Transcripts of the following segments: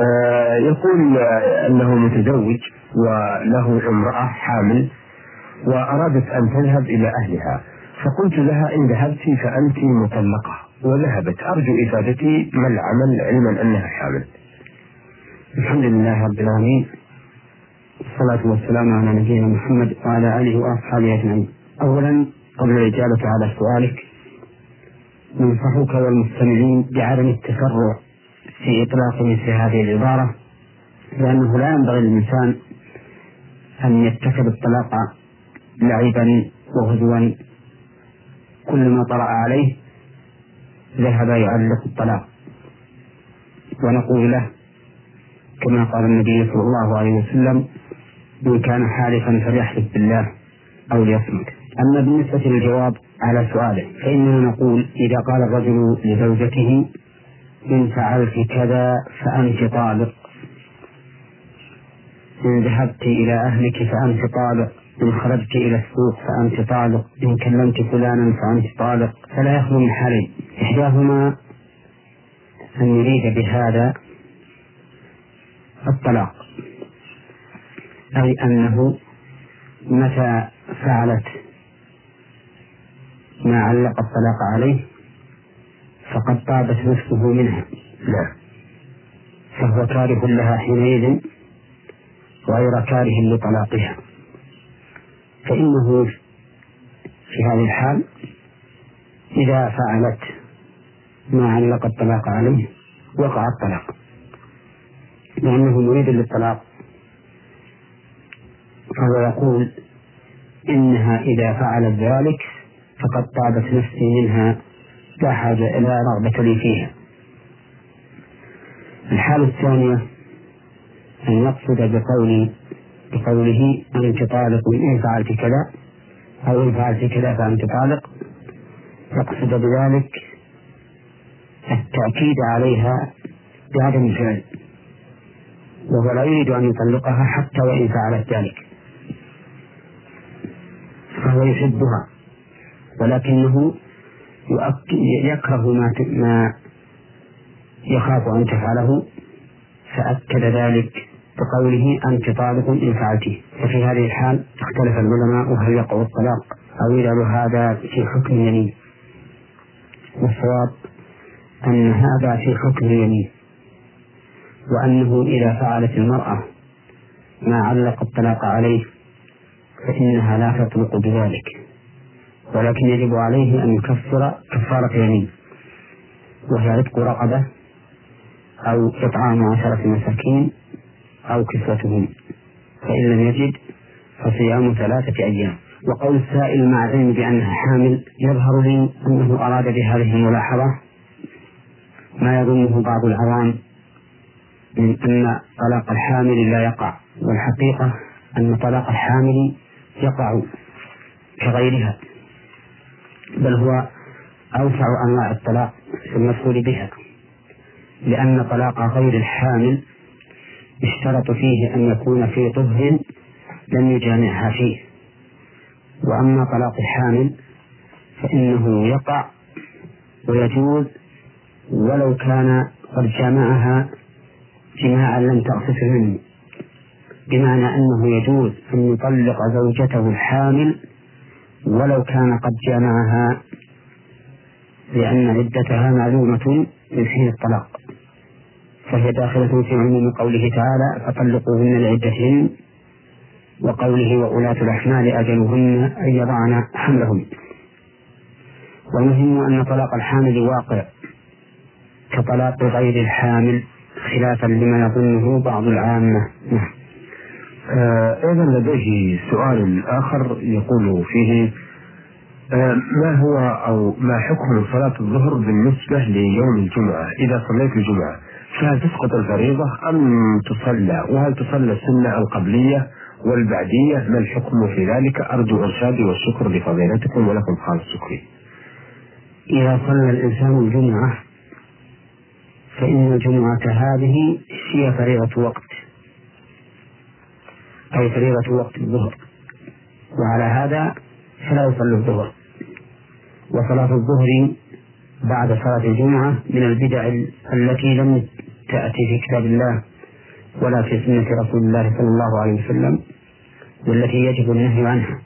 آه يقول أنه متزوج وله امرأة حامل وأرادت أن تذهب إلى أهلها. فقلت لها إن ذهبت فأنت مطلقة. وذهبت. أرجو إفادتي ما العمل؟ علما أنها حامل. الحمد لله رب العالمين. والصلاة والسلام على نبينا محمد وعلى آله وأصحابه أجمعين. أولا قبل الإجابة على سؤالك ننصحك والمستمعين بعدم التسرع في إطلاق مثل هذه العبارة لأنه لا ينبغي للإنسان أن يتخذ الطلاق لعبا وهزوا كل ما طرأ عليه ذهب يعلق الطلاق. ونقول له كما قال النبي صلى الله عليه وسلم من كان حالفا فليحلف بالله أو ليصمت. أما بالنسبة للجواب على سؤاله فإننا نقول إذا قال الرجل لزوجته إن فعلت كذا فأنت طالق. إن ذهبت إلى أهلك فأنت طالق. إن خرجت إلى السوق فأنت طالق. إن كلمت فلانا فأنت طالق. فلا يخلو من حالين إحداهما أن يريد بهذا الطلاق. أي أنه متى فعلت ما علق الطلاق عليه؟ فقد طابت نفسه منها. نعم. فهو كاره لها حينئذ غير كاره لطلاقها. فإنه في هذه الحال إذا فعلت ما علق الطلاق عليه وقع الطلاق. لأنه مريد للطلاق. فهو يقول إنها إذا فعلت ذلك فقد طابت نفسي منها لا حاجة إلى رغبة لي فيها. الحالة الثانية أن يقصد بقول بقوله أنت طالق إن فعلت كذا أو إن فعلت كذا فأنت طالق. يقصد بذلك التأكيد عليها بعدم الفعل وهو لا يريد أن يطلقها حتى وإن فعلت ذلك. فهو يحبها ولكنه يكره ما يخاف أن تفعله فأكد ذلك بقوله أنت طالق إن فعلته. وفي هذه الحال اختلف العلماء هل يقع الطلاق أو يجعل هذا في حكم اليمين والصواب أن هذا في حكم اليمين وأنه إذا فعلت المرأة ما علق الطلاق عليه فإنها لا تطلق بذلك. ولكن يجب عليه أن يكفر كفارة يمين وهي عتق رقبة أو إطعام عشرة مساكين أو كسوتهم فإن لم يجد فصيام ثلاثة أيام. وقول السائل مع العلم بأنها حامل يظهر لي أنه أراد بهذه الملاحظة ما يظنه بعض العوام من أن طلاق الحامل لا يقع والحقيقة أن طلاق الحامل يقع كغيرها. بل هو أوسع أنواع الطلاق في المسؤول بها لأن طلاق غير الحامل اشترط فيه أن يكون في طهر لم يجامعها فيه. وأما طلاق الحامل فإنه يقع ويجوز ولو كان قد جامعها جماعا لم تغفف منه بمعنى أنه يجوز أن يطلق زوجته الحامل ولو كان قد جامعها لأن عدتها معلومة من حين الطلاق فهي داخلة في عموم قوله تعالى فطلقوهن لعدتهن وقوله وأولاة الأحمال أجلهن أن يضعن حملهن والمهم أن طلاق الحامل واقع كطلاق غير الحامل خلافا لما يظنه بعض العامة. نعم. أيضا لديه سؤال آخر يقول فيه آه ما هو أو ما حكم صلاة الظهر بالنسبة ليوم الجمعة؟ إذا صليت الجمعة فهل تسقط الفريضة أم تصلى؟ وهل تصلى السنة القبلية والبعدية؟ ما الحكم في ذلك؟ أرجو إرشادي والشكر لفضيلتكم ولكم خالص شكري. إذا صلى الإنسان الجمعة فإن الجمعة هذه هي فريضة وقت. أي فريضة وقت الظهر وعلى هذا فلا يصلي الظهر. وصلاة الظهر بعد صلاة الجمعة من البدع التي لم تأتي في كتاب الله ولا في سنة رسول الله صلى الله عليه وسلم والتي يجب النهي عنها.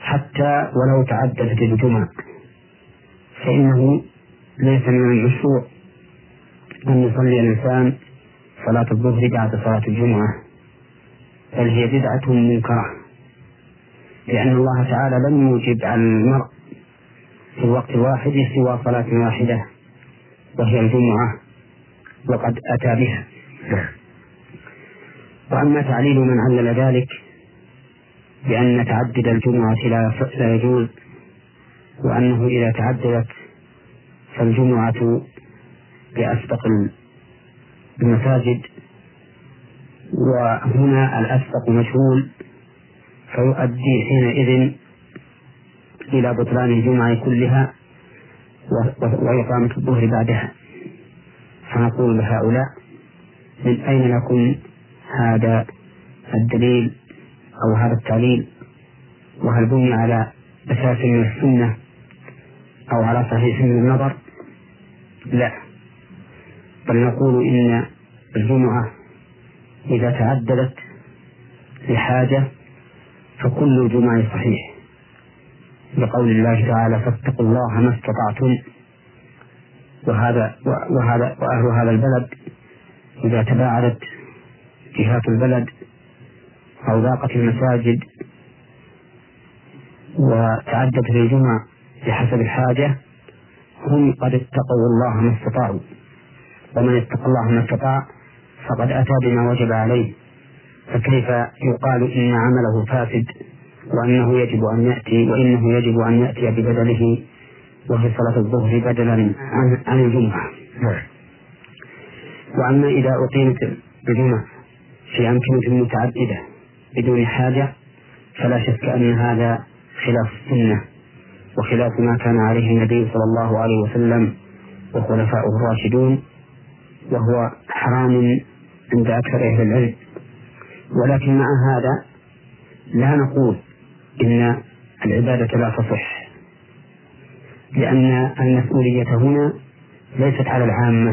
حتى ولو تعددت الجمع فإنه ليس من المشروع أن يصلي الإنسان صلاة الظهر بعد صلاة الجمعة. بل هي بدعة منكرة. لأن الله تعالى لم يوجب على المرء في الوقت الواحد سوى صلاة واحدة وهي الجمعة وقد أتى بها. وأما تعليل من علل ذلك بأن تعدد الجمعة لا يجوز وأنه إذا تعددت فالجمعة بأسبق المساجد وهنا الأسبق مجهول فيؤدي حينئذ إلى بطلان الجمعة كلها وإقامة الظهر بعدها. فنقول لهؤلاء من أين لكم هذا الدليل أو هذا التعليل؟ وهل بني على أساس من السنة أو على صحيح من النظر؟ لا. بل نقول إن الجمعة إذا تعدلت لحاجة فكل الجمع صحيح. لقول الله تعالى فاتقوا الله ما استطعتم. وهذا وهذا وأهل هذا البلد إذا تباعدت جهات البلد أو ضاقت المساجد وتعدت الجمع بحسب الحاجة هم قد اتقوا الله ما استطاعوا. ومن اتقى الله ما استطاع فقد أتى بما وجب عليه فكيف يقال إن عمله فاسد وأنه يجب أن يأتي وإنه يجب أن يأتي ببدله وهي صلاة الظهر بدلا عن, عن الجمعة. وأما إذا أقيمت الجمعة في أمكنة متعددة بدون حاجة فلا شك أن هذا خلاف السنة وخلاف ما كان عليه النبي صلى الله عليه وسلم وخلفاؤه الراشدون وهو حرام عند أكثر أهل العلم ولكن مع هذا لا نقول إن العبادة لا تصح لأن المسؤولية هنا ليست على العامة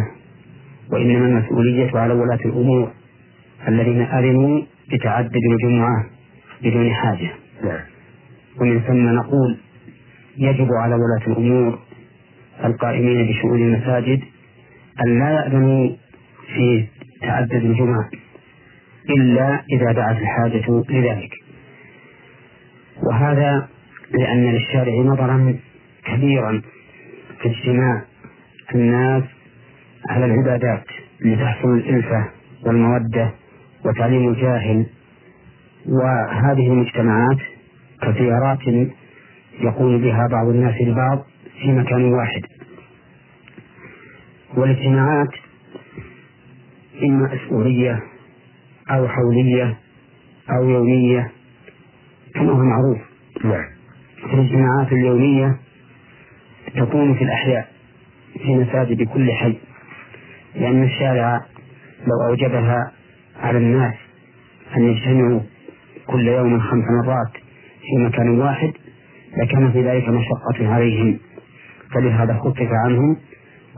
وإنما المسؤولية على ولاة الأمور الذين أذنوا بتعدد الجمعة بدون حاجة نعم. ومن ثم نقول يجب على ولاة الأمور القائمين بشؤون المساجد أن لا يأذنوا في تعدد الجمعة إلا إذا دعت الحاجة لذلك. وهذا لأن للشارع نظرا كبيرا في اجتماع الناس على العبادات لتحصل الألفة والمودة وتعليم الجاهل. وهذه المجتمعات كزيارات يقوم بها بعض الناس لبعض في مكان واحد. والاجتماعات إما أسبوعية أو حولية أو يومية كما هو معروف. نعم. الاجتماعات اليومية تكون في الأحياء في مساجد كل حي لأن الشارع لو أوجبها على الناس أن يجتمعوا كل يوم خمس مرات في مكان واحد لكان في ذلك مشقة عليهم. فلهذا خفف عنهم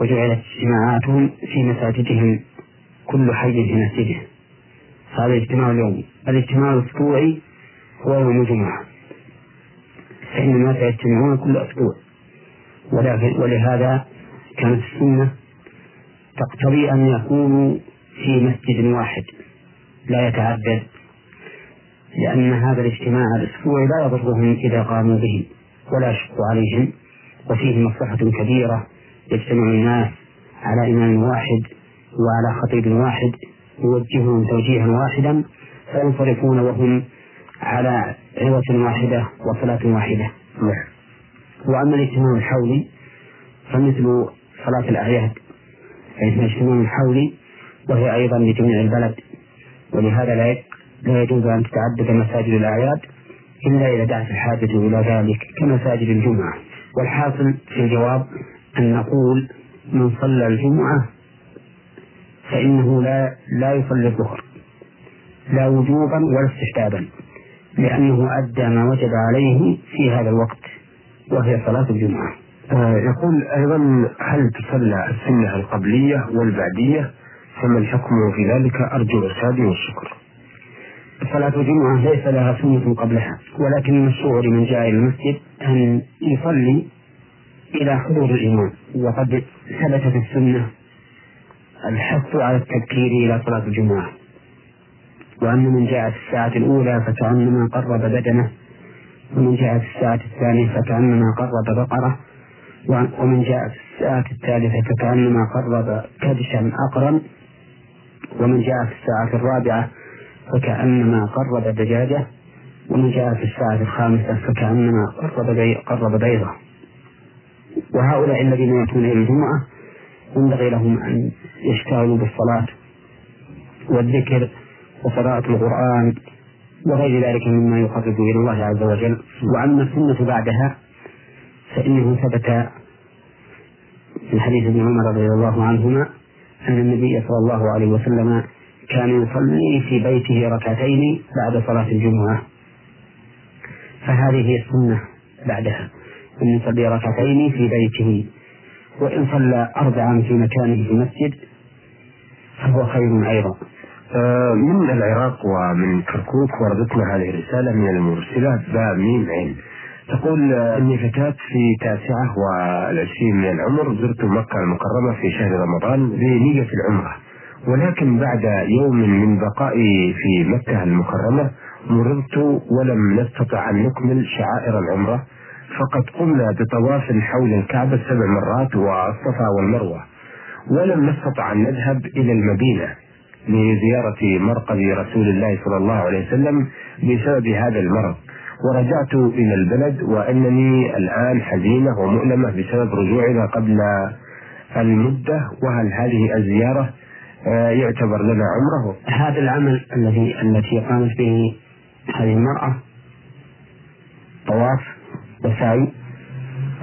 وجعلت اجتماعاتهم في مساجدهم كل حي مسجده هذا الاجتماع اليومي الاجتماع الأسبوعي هو يوم الجمعة. فإن الناس يجتمعون كل أسبوع. ولهذا كانت السنة تقتضي أن يكونوا في مسجد واحد. لا يتعدد. لأن هذا الاجتماع الأسبوعي لا يضرهم إذا قاموا به. ولا يشق عليهم. وفيه مصلحة كبيرة. يجتمع الناس على إمام واحد. وعلى خطيب واحد يوجههم توجيها واحدا فينصرفون وهم على عظة واحدة وصلاة واحدة. نعم. وأما الاجتماع الحولي فمثل صلاة الأعياد فإنها اجتماع حولي وهي أيضا لجميع البلد. ولهذا لا لا يجوز أن تتعدد مساجد الأعياد إلا إذا دعت الحاجة إلى ذلك كمساجد الجمعة. والحاصل في الجواب أن نقول من صلى الجمعة فإنه لا لا يصلي الظهر لا وجوبا ولا استحبابا لأنه أدى ما وجب عليه في هذا الوقت وهي صلاة الجمعة. آه يقول أيضا هل تصلى السنة القبلية والبعدية؟ فما الحكم في ذلك؟ أرجو الإرشاد والشكر. صلاة الجمعة ليس لها سنة قبلها ولكن المشروع لمن جاء إلى المسجد أن يصلي إلى حضور الإمام وقد ثبت في السنة الحث على التبكير إلى صلاة الجمعة. وأن من جاء في الساعة الأولى فكأنما قرب بدنه ومن جاء في الساعة الثانية فكأنما قرب بقرة ومن جاء في الساعة الثالثة فكأنما قرب كبشا أقرا ومن جاء في الساعة الرابعة فكأنما قرب دجاجة ومن جاء في الساعة الخامسة فكأنما قرب قرب بيضة. وهؤلاء الذين يأتون إلى الجمعة ينبغي لهم أن يشتغلوا بالصلاة والذكر وقراءة القرآن وغير ذلك مما يقرب إلى الله عز وجل. وأما السنة بعدها فإنه ثبت في حديث ابن عمر رضي الله عنهما أن النبي صلى الله عليه وسلم كان يصلي في بيته ركعتين بعد صلاة الجمعة. فهذه السنة بعدها أن يصلي ركعتين في بيته. وإن صلى أربعا في مكانه في المسجد فهو خير أيضا. آه، من العراق ومن كركوك وردتنا هذه الرسالة من المرسلة باء ميم عين. تقول آه، إني فتاة في تاسعة والعشرين من العمر زرت مكة المكرمة في شهر رمضان بنية العمرة. ولكن بعد يوم من بقائي في مكة المكرمة مرضت ولم نستطع أن نكمل شعائر العمرة. فقد قمنا بطواف حول الكعبة سبع مرات والصفا والمروة ولم نستطع أن نذهب إلى المدينة لزيارة مرقد رسول الله صلى الله عليه وسلم بسبب هذا المرض. ورجعت إلى البلد وأنني الآن حزينة ومؤلمة بسبب رجوعنا قبل المدة وهل هذه الزيارة آه، يعتبر لنا عمره؟ هذا العمل الذي التي قامت به هذه المرأة طواف وسعي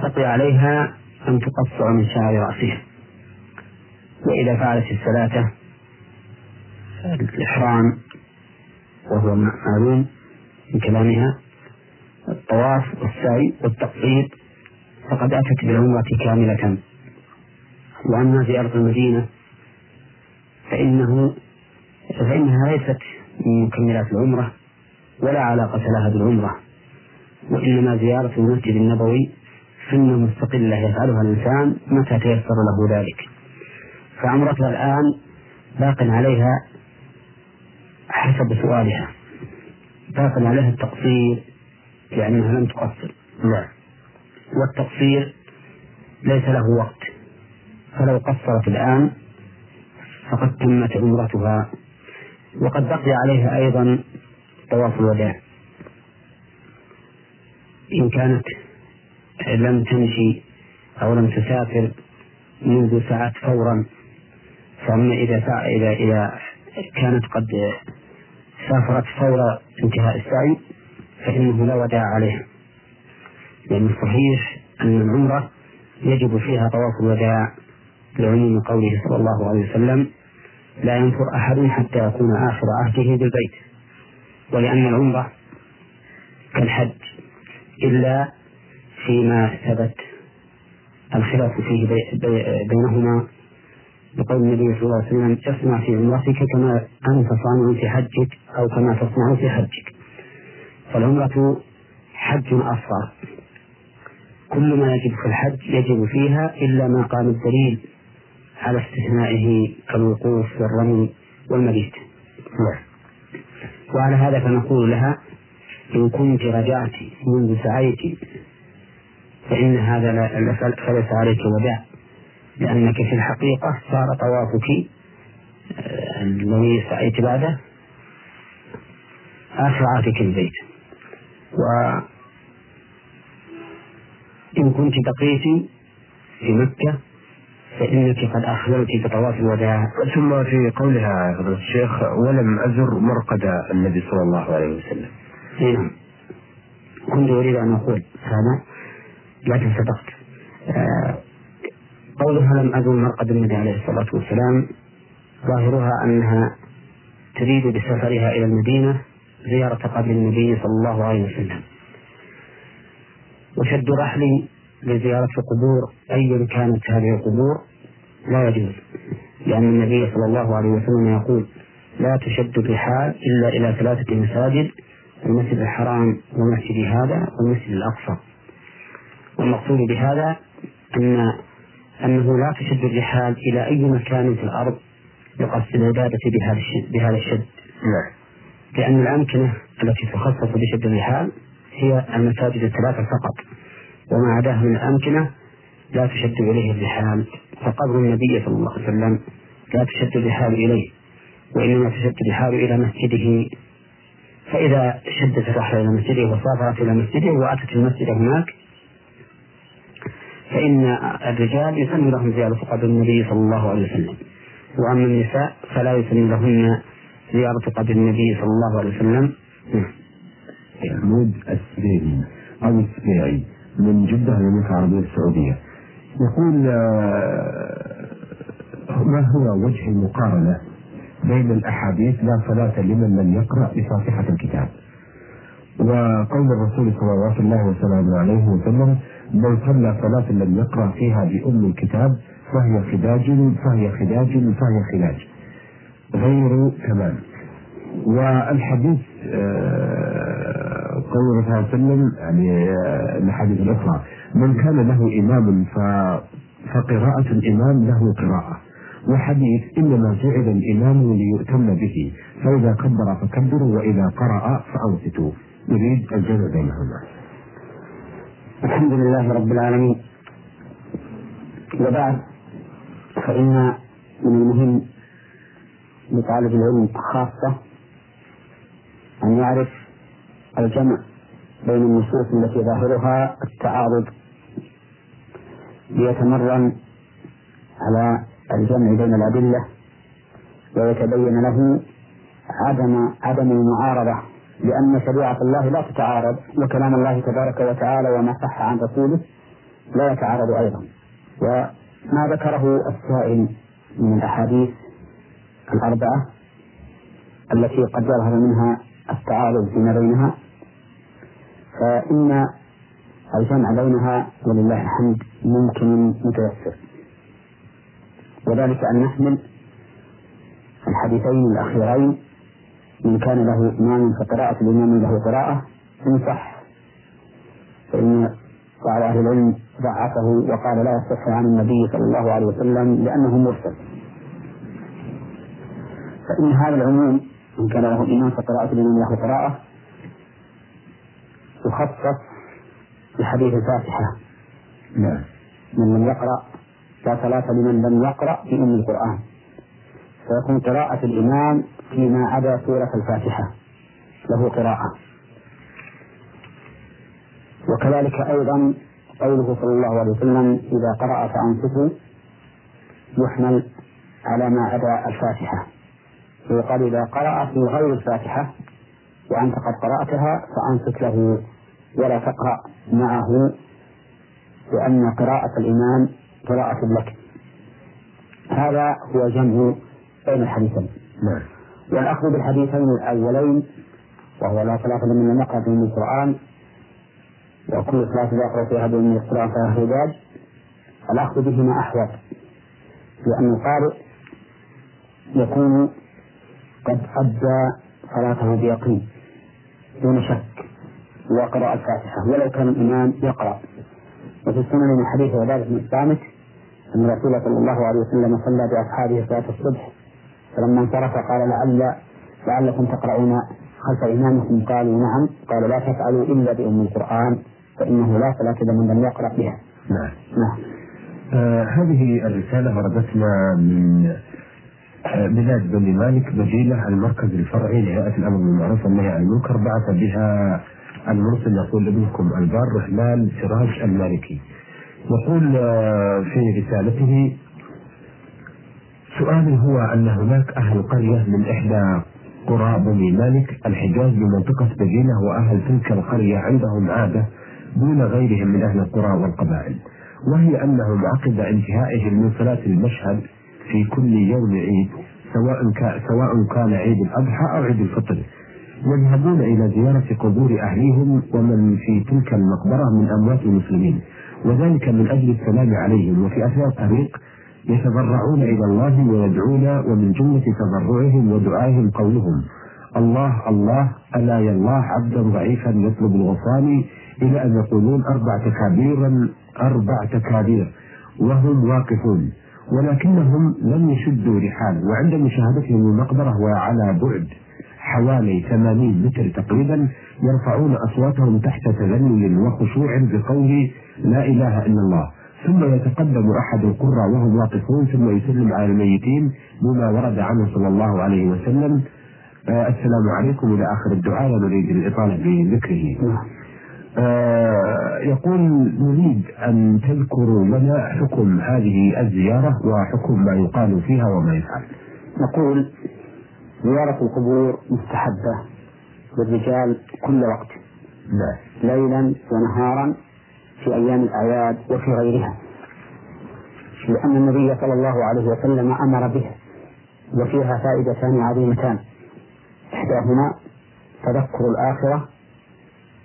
تقي عليها أن تقصر من شعر رأسها. وإذا فعلت الثلاثة الإحرام وهو معلوم من كلامها الطواف والسعي والتقصير فقد أتت بالعمرة كاملة. وأما زيارة المدينة فإنه فإنها ليست من مكملات العمرة ولا علاقة لها بالعمرة. وإنما زيارة المسجد النبوي سنة مستقلة يفعلها الإنسان متى تيسر له ذلك. فعمرتها الآن باق عليها حسب سؤالها. باق عليها التقصير لأنها لم تقصر. نعم. والتقصير ليس له وقت. فلو قصرت الآن فقد تمت عمرتها. وقد بقي عليها أيضا طواف الوداع. إن كانت لم تمشي أو لم تسافر منذ ساعات فورا فأما إذا إذا إذا كانت قد سافرت فور انتهاء السعي فإنه لا وداع عليها لأن الصحيح أن العمرة يجب فيها طواف الوداع لعموم قوله صلى الله عليه وسلم لا ينفر أحد حتى يكون آخر عهده بالبيت ولأن العمرة كالحج إلا فيما ثبت الخلاف فيه بينهما. بقول النبي صلى الله عليه وسلم اصنع في عمرتك كما أنت صانع في حجك أو كما تصنع في حجك. فالعمرة حج أصغر. كل ما يجب في الحج يجب فيها إلا ما قام الدليل على استثنائه كالوقوف والرمي والمبيت نعم. وعلى هذا فنقول لها إن كنت رجعت منذ سعيت فإن هذا فليس عليك وداع لأنك في الحقيقة صار طوافك آه، الذي سعيت بعده آخر عاتك البيت. وإن كنت بقيت في مكة فإنك قد أخبرت بطواف الوداع. ثم في قولها فضيلة الشيخ ولم أزر مرقد النبي صلى الله عليه وسلم. نعم. كنت أريد أن أقول هذا لكن صدقت آه قولها لم أزر مرقد النبي عليه الصلاة والسلام ظاهرها أنها تريد بسفرها إلى المدينة زيارة قبر النبي صلى الله عليه وسلم. وشد رحلي لزيارة القبور أيا كانت هذه القبور؟ لا يجوز لأن النبي صلى الله عليه وسلم يقول لا تشد الرحال إلا إلى ثلاثة مساجد المسجد الحرام ومسجد هذا والمسجد الأقصى والمقصود بهذا أن أنه لا تشد الرحال إلى أي مكان في الأرض لقصد العبادة بهذا بهذا الشد. نعم. لأن الأمكنة التي تخصص بشد الرحال هي المساجد الثلاثة فقط وما عداه من الأمكنة لا تشد إليه الرحال فقبر النبي صلى الله عليه وسلم لا تشد الرحال إليه وإنما تشد الرحال إلى مسجده فإذا شدت الرحلة إلى مسجده وسافرت إلى مسجده وأتت المسجد هناك فإن الرجال يسن لهم زيارة قبر النبي صلى الله عليه وسلم. وأما النساء فلا يسن لهن زيارة قبر النبي صلى الله عليه وسلم. محمود السبيعي أو السبيعي من جدة المملكة العربية السعودية. يقول آه، ما هو وجه المقارنة؟ بين الأحاديث لا صلاة لمن لم يقرأ بفاتحة الكتاب. وقول الرسول صلى الله وسلم عليه وسلم من صلى صلاة لم يقرأ فيها بأم الكتاب فهي خداج فهي خداج فهي خداج. غير تمام. والحديث آه، قول صلى الله عليه وسلم يعني آه، الحديث الأخرى من كان له إمام فقراءة الإمام له قراءة. وحديث إنما جعل الإمام ليؤتم به فإذا كبر فكبروا وإذا قرأ فأنصتوا يريد الجمع بينهما. الحمد لله رب العالمين. وبعد فإن من المهم لطالب العلم خاصة أن يعرف الجمع بين النصوص التي ظاهرها التعارض ليتمرن على الجمع بين الأدلة ويتبين له عدم عدم المعارضة لأن شريعة الله لا تتعارض وكلام الله تبارك وتعالى وما صح عن رسوله لا يتعارض أيضا. وما ذكره السائل من الأحاديث الأربعة التي قد يظهر منها التعارض فيما بينها فإن الجمع بينها ولله الحمد ممكن متيسر. وذلك أن نحمل الحديثين الأخيرين من كان له إمام فقراءة الإمام له قراءة إن صح فإن بعض أهل العلم ضعفه وقال لا يصح عن النبي صلى الله عليه وسلم لأنه مرسل. فإن هذا العموم إن كان له إمام فقراءة الإمام له قراءة يخصص بحديث الفاتحة. نعم. من لم يقرأ لا صلاة لمن لم يقرأ في أم القرآن. فيكون قراءة الإمام فيما عدا سورة الفاتحة. له قراءة. وكذلك أيضا قوله صلى الله عليه وسلم إذا قرأ فأنصتوا يحمل على ما عدا الفاتحة. ويقال إذا قرأ في غير الفاتحة وأنت قد قرأتها فأنصت له ولا تقرأ معه لأن قراءة الإمام قراءة لك. هذا هو جمع بين الحديثين. نعم. والأخذ بالحديثين الأولين وهو لا صلاة لمن لم يقرأ من القرآن وكل صلاة لا يقرأ فيها من القرآن فهي حجاج الأخذ بهما أحوط لأن القارئ يكون قد أدى صلاته بيقين دون شك وقرأ الفاتحة ولو كان الإمام يقرأ. وفي السنن من حديث عبادة بن الصامت أن الرسول صلى الله عليه وسلم صلى بأصحابه صلاة الصبح فلما انصرف قال لعل لعلكم تقرؤون خلف إمامكم قالوا نعم قال لا تفعلوا إلا بأم القرآن فإنه لا صلاة لمن لم يقرأ بها. نعم. نعم. آه هذه الرسالة وردتنا من آه، بلاد بني مالك بجيلة المركز الفرعي لهيئة الأمر بالمعروف والنهي عن المنكر بعث بها المرسل يقول ابنكم البار رحلان سراج المالكي. يقول آه، في رسالته سؤالي هو أن هناك أهل قرية من إحدى قرى بني مالك الحجاز بمنطقة بجيلة وأهل تلك القرية عندهم عادة دون غيرهم من أهل القرى والقبائل وهي أنهم عقب انتهائهم من صلاة المشهد في كل يوم عيد سواء كان سواء كان عيد الأضحى أو عيد الفطر. يذهبون إلى زيارة قبور أهليهم ومن في تلك المقبرة من أموات المسلمين وذلك من أجل السلام عليهم. وفي أثناء الطريق يتضرعون إلى الله ويدعون ومن جملة تضرعهم ودعائهم قولهم الله الله ألا يا الله عبدا ضعيفا يطلب الغفران إلى أن يقولون أربع تكابير أربع تكابير وهم واقفون ولكنهم لم يشدوا رحال. وعند مشاهدتهم المقبرة وعلى بعد حوالي 80 متر تقريبا يرفعون أصواتهم تحت تذلل وخشوع بقول لا إله إلا الله. ثم يتقدم أحد القرى وهم واقفون ثم يسلم على الميتين بما ورد عنه صلى الله عليه وسلم. آه السلام عليكم. إلى آخر الدعاء ونريد الإطالة بذكره. آه يقول نريد أن تذكروا لنا حكم هذه الزيارة وحكم ما يقال فيها وما يفعل. نقول زيارة القبور مستحبة للرجال كل وقت. نعم. ليلا ونهارا في أيام الأعياد وفي غيرها. لأن النبي صلى الله عليه وسلم أمر بها وفيها فائدتان عظيمتان. إحداهما تذكر الآخرة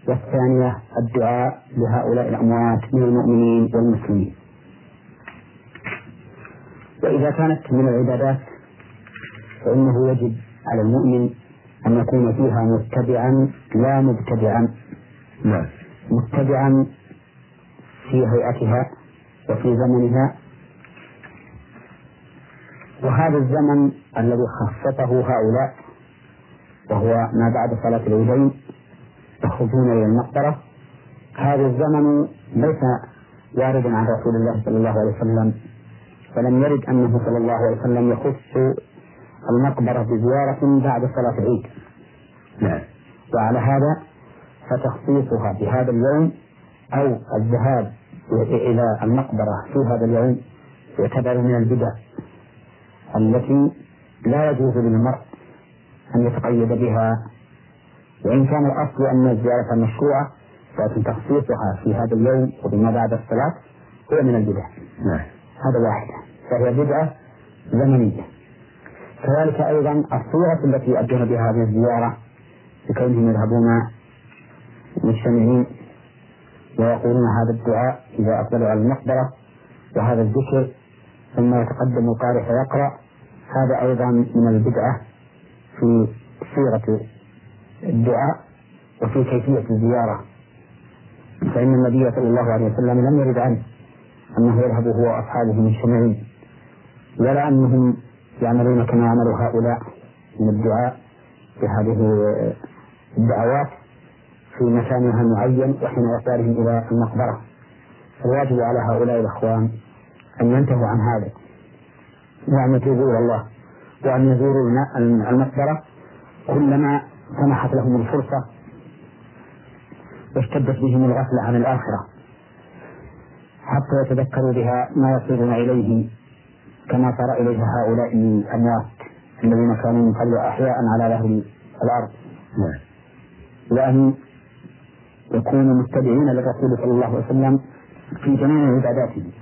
والثانية الدعاء لهؤلاء الأموات من المؤمنين والمسلمين. وإذا كانت من العبادات فإنه يجب على المؤمن أن يكون فيها متبعا لا مبتدعا. نعم. متبعا في هيئتها وفي زمنها. وهذا الزمن الذي خصصه هؤلاء وهو ما بعد صلاة العيدين يخرجون إلى المقبرة. هذا الزمن ليس واردا عن رسول الله صلى الله عليه وسلم فلم يرد أنه صلى الله عليه وسلم يخص المقبرة بزيارة بعد صلاة العيد. نعم. وعلى هذا فتخصيصها بهذا اليوم أو الذهاب إلى المقبرة في هذا اليوم يعتبر من البدع التي لا يجوز للمرء أن يتقيد بها. وإن كان الأصل أن الزيارة مشروعة لكن تخصيصها في هذا اليوم وبما بعد الصلاة هو من البدع. نعم. هذا واحدة فهي بدعة زمنية. كذلك أيضا الصورة التي يؤدون بها هذه الزيارة بكونهم يذهبون مجتمعين ويقولون هذا الدعاء إذا أقبلوا على المقبرة وهذا الذكر ثم يتقدم القارئ فيقرأ هذا أيضا من البدعة في صيغة الدعاء وفي كيفية الزيارة. فإن النبي صلى الله عليه وسلم لم يرد عنه أنه يذهب هو وأصحابه مجتمعين ولا أنهم يعملون كما عمل هؤلاء من الدعاء في هذه الدعوات في مكانها المعين وحين إرسالهم إلى المقبرة. الواجب على هؤلاء الإخوان أن ينتهوا عن هذا وأن يتوبوا إلى الله وأن يزوروا المقبرة كلما سمحت لهم الفرصة واشتدت بهم الغفلة عن الآخرة حتى يتذكروا بها ما يصيرون إليه. كما صار إليها هؤلاء الأموات الذين كانوا من قبل أحياء على ظهر الأرض. نعم. وأن يكونوا متبعين للرسول صلى الله عليه وسلم في جميع عباداته.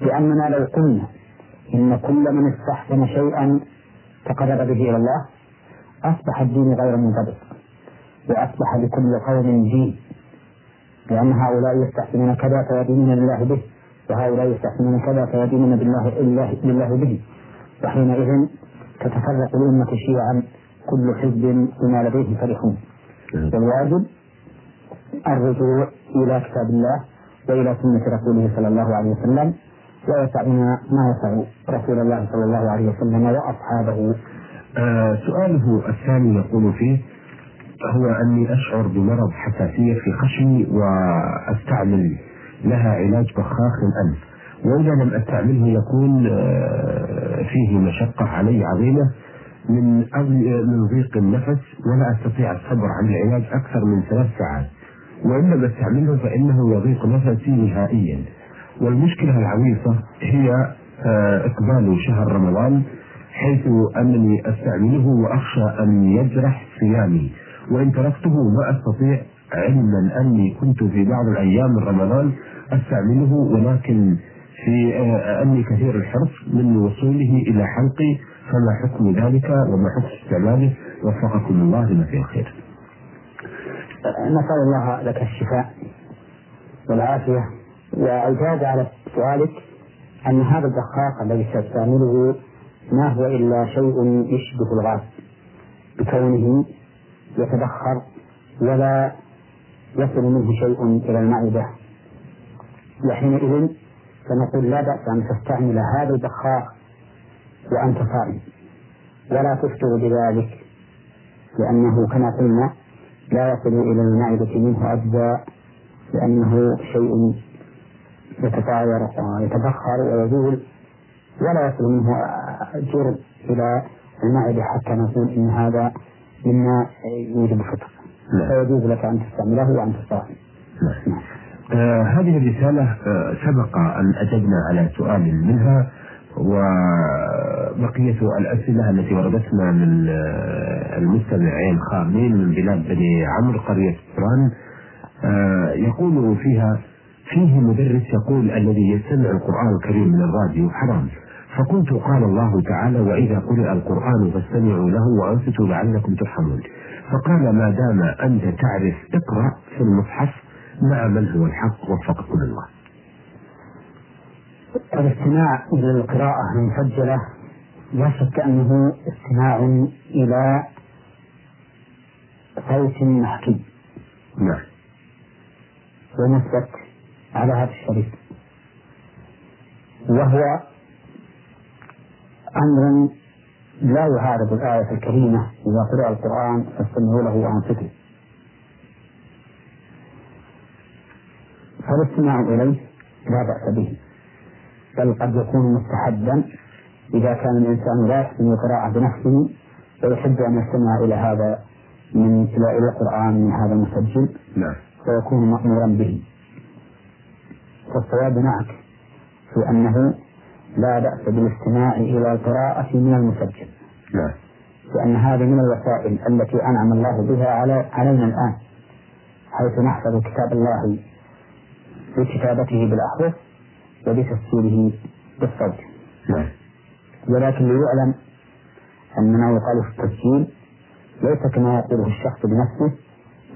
لأننا لو قلنا إن كل من استحسن شيئا تقرب به إلى الله أصبح الدين غير منضبط وأصبح لكل قوم دين لأن هؤلاء يستحسنون كذا فيدينون لله به. وهؤلاء يستحسنون كذا فيدينون بالله بالله, بالله به. وحينئذ تتفرق الأمة شيعا كل حزب بما لديه فرحون. والواجب الرجوع إلى كتاب الله وإلى سنة رسوله صلى الله عليه وسلم ويسعنا ما يسع رسول الله صلى الله عليه وسلم وأصحابه. آه سؤاله الثاني يقول فيه هو أني أشعر بمرض حساسية في خشمي وأستعمل لها علاج بخاخ الأنف. وإذا لم أستعمله يكون آه فيه مشقة علي عظيمة من من ضيق النفس ولا أستطيع الصبر عن العلاج أكثر من ثلاث ساعات. وإن لم أستعمله فإنه يضيق نفسي نهائيا. والمشكلة العويصة هي إقبال شهر رمضان حيث أنني أستعمله وأخشى أن يجرح صيامي. وإن تركته ما أستطيع علما أني كنت في بعض الأيام من رمضان أستعمله ولكن في أني كثير الحرص من وصوله إلى حلقي فما حكم ذلك؟ وما حكم استعماله؟ وفقكم الله لما فيه الخير. نسأل الله لك الشفاء والعافية والجواب على سؤالك أن هذا الدخاق الذي تستعمله ما هو إلا شيء يشبه الغاز بكونه يتبخر ولا يصل منه شيء إلى المعدة. وحينئذ فنقول لا بأس أن تستعمل هذا البخاخ وأنت صائم ولا تفطر بذلك لأنه كما قلنا لا يصل إلى المعدة منه أجزاء لأنه شيء يتطاير ويتبخر ويزول ولا يصل منه جرم إلى المعدة حتى نقول إن هذا مما يوجب الفطر نعم. فيجوز لك أن تستعمله وأنت صائم نعم. آه هذه الرسالة آه سبق أن أجبنا على سؤال منها وبقية الأسئلة التي وردتنا من آه المستمعين خامين من بلاد بني عمرو قرية فران آه يقول فيها فيه مدرس يقول الذي يستمع القرآن الكريم من الراديو حرام. فقلت قال الله تعالى وإذا قرئ القرآن فاستمعوا له وأنصتوا لعلكم ترحمون. فقال ما دام أنت تعرف اقرأ في المصحف مع من هو الحق وفقكم الله. الاستماع إلى القراءة المسجلة لا شك أنه استماع إلى صوت محكي نعم. ومثبت على هذا الشريط وهو أمر لا يعارض الآية الكريمة إذا قرأ القرآن فاستمعوا له وأنصتوا. فالاستماع إليه لا بأس به. بل قد يكون مستحبا إذا كان الإنسان لا يحسن القراءة بنفسه ويحب أن يستمع إلى هذا من إلى القرآن من هذا المسجل نعم. فيكون مأمورا به. فالصواب معك في أنه لا بأس بالاستماع إلى القراءة من المسجل نعم. لأن هذه من الوسائل التي أنعم الله بها على علينا الآن حيث نحفظ كتاب الله بكتابته بالأحرف وبتسجيله بالصوت. نعم. ولكن ليعلم أن ما يقال في التسجيل ليس كما يقوله الشخص بنفسه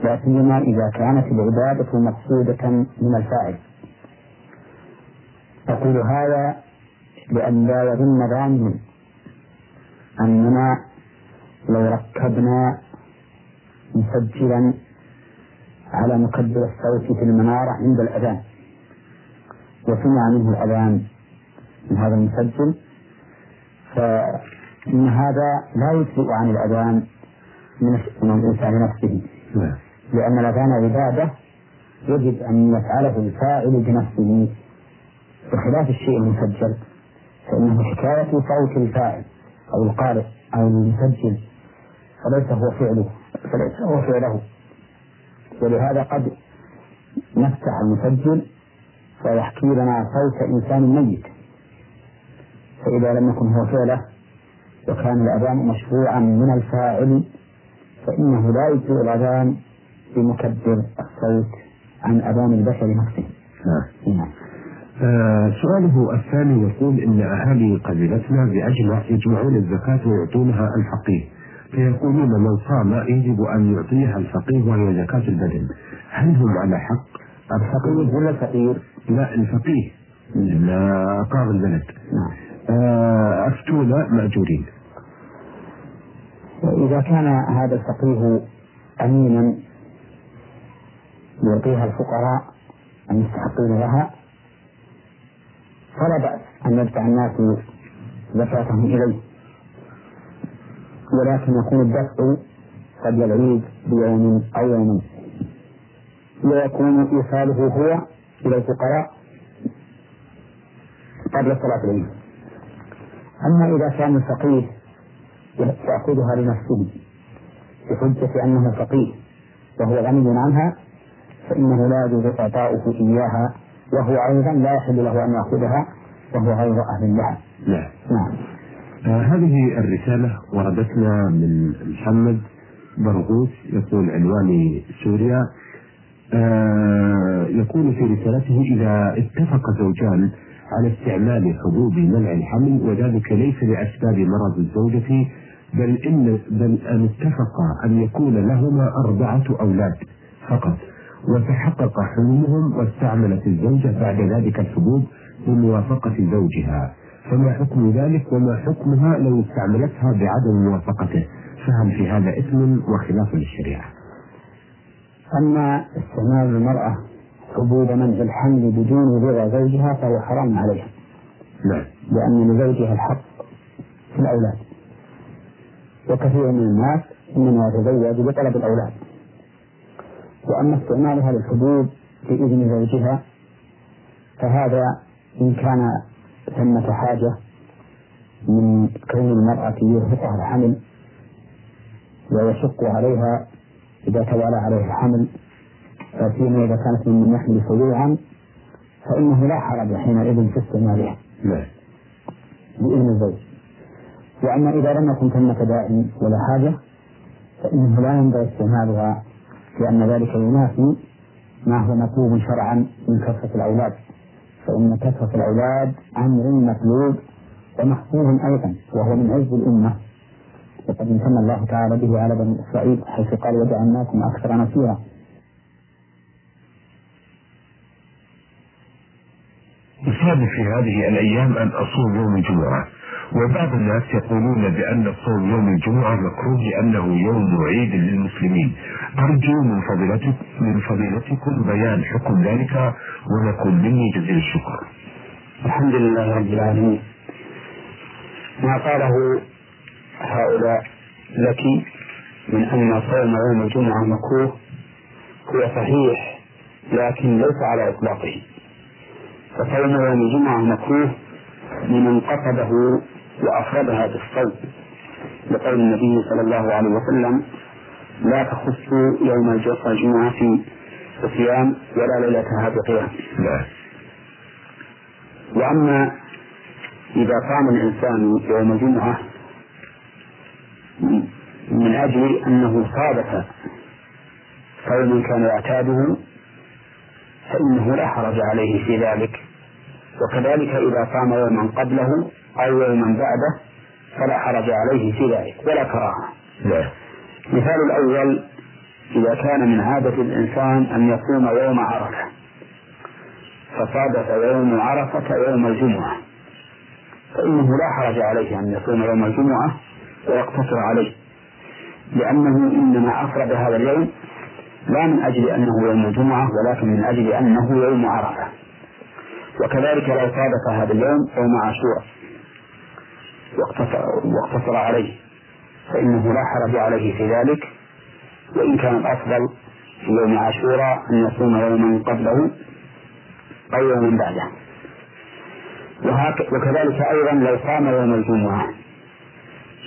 لا سيما إذا كانت العبادة مقصودة من الفاعل. أقول هذا لأن لا يظن ظان أننا لو ركبنا مسجلا على مكبر الصوت في المنارة عند الأذان. وسمع منه الأذان من هذا المسجل فإن هذا لا يجزئ عن الأذان من الإنسان نفسه. نعم. لأن الأذان عبادة يجب أن يفعله الفاعل بنفسه. بخلاف الشيء المسجل فإنه حكاية صوت الفاعل أو القارئ أو المسجل فليس هو فعله فليس هو فعله. ولهذا قد نفتح المسجل فيحكي لنا صوت إنسان ميت فإذا لم يكن هو فعله وكان الأذان مشروعا من الفاعل فإنه لا يجزئ الأذان بمكبر الصوت عن أذان البشر نفسه. نعم. نعم. آه سؤاله الثاني يقول إن أهالي قبيلتنا بأجمع يجمعون الزكاة ويعطونها الفقيه فيقولون من صام يجب أن يعطيها الفقيه وهي زكاة البدن هل هم على حق؟ الفقير ولا الفقير؟ لا الفقيه. قاضي البلد. نعم. آه افتونا مأجورين. وإذا كان هذا الفقيه أمينا يعطيها الفقراء المستحقين لها فلا بأس أن يدفع الناس زكاتهم إليه. ولكن يكون الدفع قبل العيد بيوم أو يومين. ويكون إيصاله هو إلى الفقراء قبل صلاة العيد. أما إذا كان الفقيه يأخذها لنفسه بحجة أنه فقيه وهو غني عنها فإنه لا يجوز إعطاؤه إياها وهو أيضا لا يحل له أن يأخذها وهو غير أهل لها نعم نعم. آه هذه الرسالة وردتنا من محمد برغوث يقول عنوان سوريا آه يقول في رسالته إذا اتفق زوجان على استعمال حبوب منع الحمل وذلك ليس لأسباب مرض الزوجة بل إن بل أن اتفقا أن يكون لهما أربعة أولاد فقط. وتحقق حلمهم واستعملت الزوجة بعد ذلك الحبوب بموافقة زوجها. فما حكم ذلك؟ وما حكمها لو استعملتها بعدم موافقته؟ فهل في هذا إثم وخلاف للشريعة؟ أما استعمال المرأة حبوب منع الحمل بدون رضا زوجها فهو حرام عليها. نعم. لأن لزوجها الحق في الأولاد. وكثير من الناس إنما يتزوج بطلب الأولاد. وأما استعمالها للحبوب بإذن زوجها فهذا إن كان ثمة حاجة من كون المرأة يرهقها الحمل ويشق عليها إذا توالى عليه الحمل فيما إذا كانت من يحمل سريعا فإنه لا حرج حينئذ في استعمالها نعم. بإذن الزوج. وأما إذا لم يكن ثمة داء ولا حاجة فإنه لا ينبغي استعمالها لأن ذلك ينافي ما هو مطلوب شرعا من كثرة الأولاد. فإن كثرة الأولاد أمر مطلوب ومحفوظ أيضا وهو من عز الأمة. وقد امتن الله تعالى به على بني إسرائيل حيث قال وجعلناكم أكثر نفيرا يصاب في هذه الأيام أن أصوم يوم الجمعة وبعض الناس يقولون بأن صوم يوم الجمعة مكروه لأنه يوم عيد للمسلمين أرجو من فضيلتكم من فضيلتكم بيان حكم ذلك ولكم مني جزيل الشكر. الحمد لله رب العالمين. ما قاله هؤلاء لك من أن صوم يوم الجمعة مكروه هو صحيح لكن ليس على إطلاقه. فصوم يوم الجمعة مكروه لمن قصده وأفردها بالصوم لقول النبي صلى الله عليه وسلم لا تخص يوم الجمعة في صيام ولا ليلتها بقيام وأما إذا قام الإنسان يوم الجمعة من أجل أنه صادف صوما كان يعتاده فإنه لا حرج عليه في ذلك. وكذلك إذا صام يوما قبله أو يوما بعده فلا حرج عليه في ذلك ولا كراهة. لا. مثال الأول إذا كان من عادة الإنسان أن يصوم يوم عرفة. فصادف يوم عرفة يوم الجمعة. فإنه لا حرج عليه أن يصوم يوم الجمعة ويقتصر عليه. لأنه إنما أفرد هذا اليوم لا من أجل أنه يوم الجمعة ولكن من أجل أنه يوم عرفة. وكذلك لو صادف هذا اليوم يوم عاشوراء. واقتصر عليه. فإنه لا حرج عليه في ذلك. وإن كان الأفضل في يوم عاشوراء أن يصوم يوما قبله أو يوما بعده. وكذلك أيضا لو صام يوم الجمعة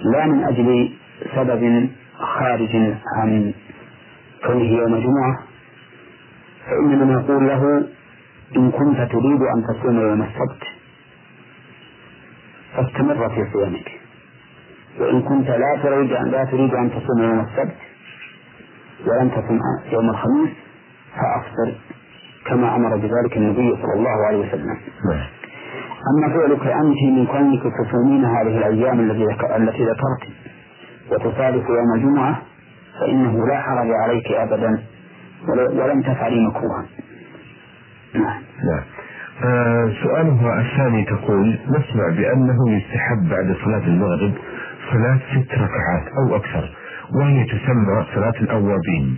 لا من أجل سبب خارج عن كونه يوم جمعة فإننا نقول له إن كنت تريد أن تصوم يوم السبت فاستمر في صيامك. وإن كنت لا تريد أن لا تريد أن تصوم يوم السبت ولم تصم يوم الخميس فأفطر كما أمر بذلك النبي صلى الله عليه وسلم. نعم. أما فعلك أنت من كونك تصومين هذه الأيام التي ذكرت وتصادف يوم الجمعة فإنه لا حرج عليك أبدا. ولم تفعلي مكروها. نعم. نعم. آه سؤالها الثاني تقول نسمع بأنه يستحب بعد صلاة المغرب صلاة ست ركعات أو أكثر وهي تسمى صلاة الأوابين.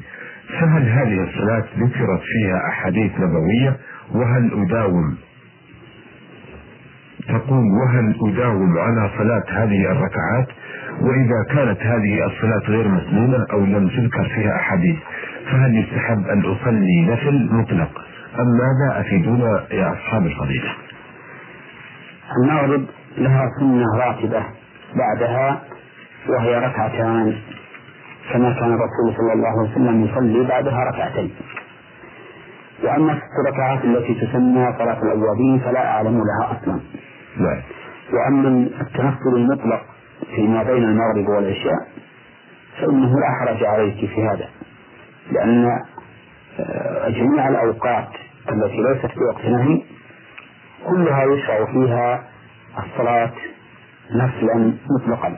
فهل هذه الصلاة ذكرت فيها أحاديث نبوية؟ وهل أداوم تقول وهل أداوم على صلاة هذه الركعات وإذا كانت هذه الصلاة غير مسنونة أو لم تذكر فيها أحاديث فهل يستحب أن أصلي نفل مطلق؟ أم ماذا أفيدونا يا أصحاب الفضيلة؟ المغرب لها سنة راتبة بعدها وهي ركعتان كما كان الرسول صلى الله عليه وسلم يصلي بعدها ركعتين. وأما الركعات التي تسمى صلاة الأوابين فلا أعلم لها أصلا. نعم. وأما التنفل المطلق فيما بين المغرب والعشاء فإنه لا حرج عليك في هذا لأن آه، جميع الأوقات التي ليست في وقت نهي كلها يشرع فيها الصلاة نفلا مطلقا.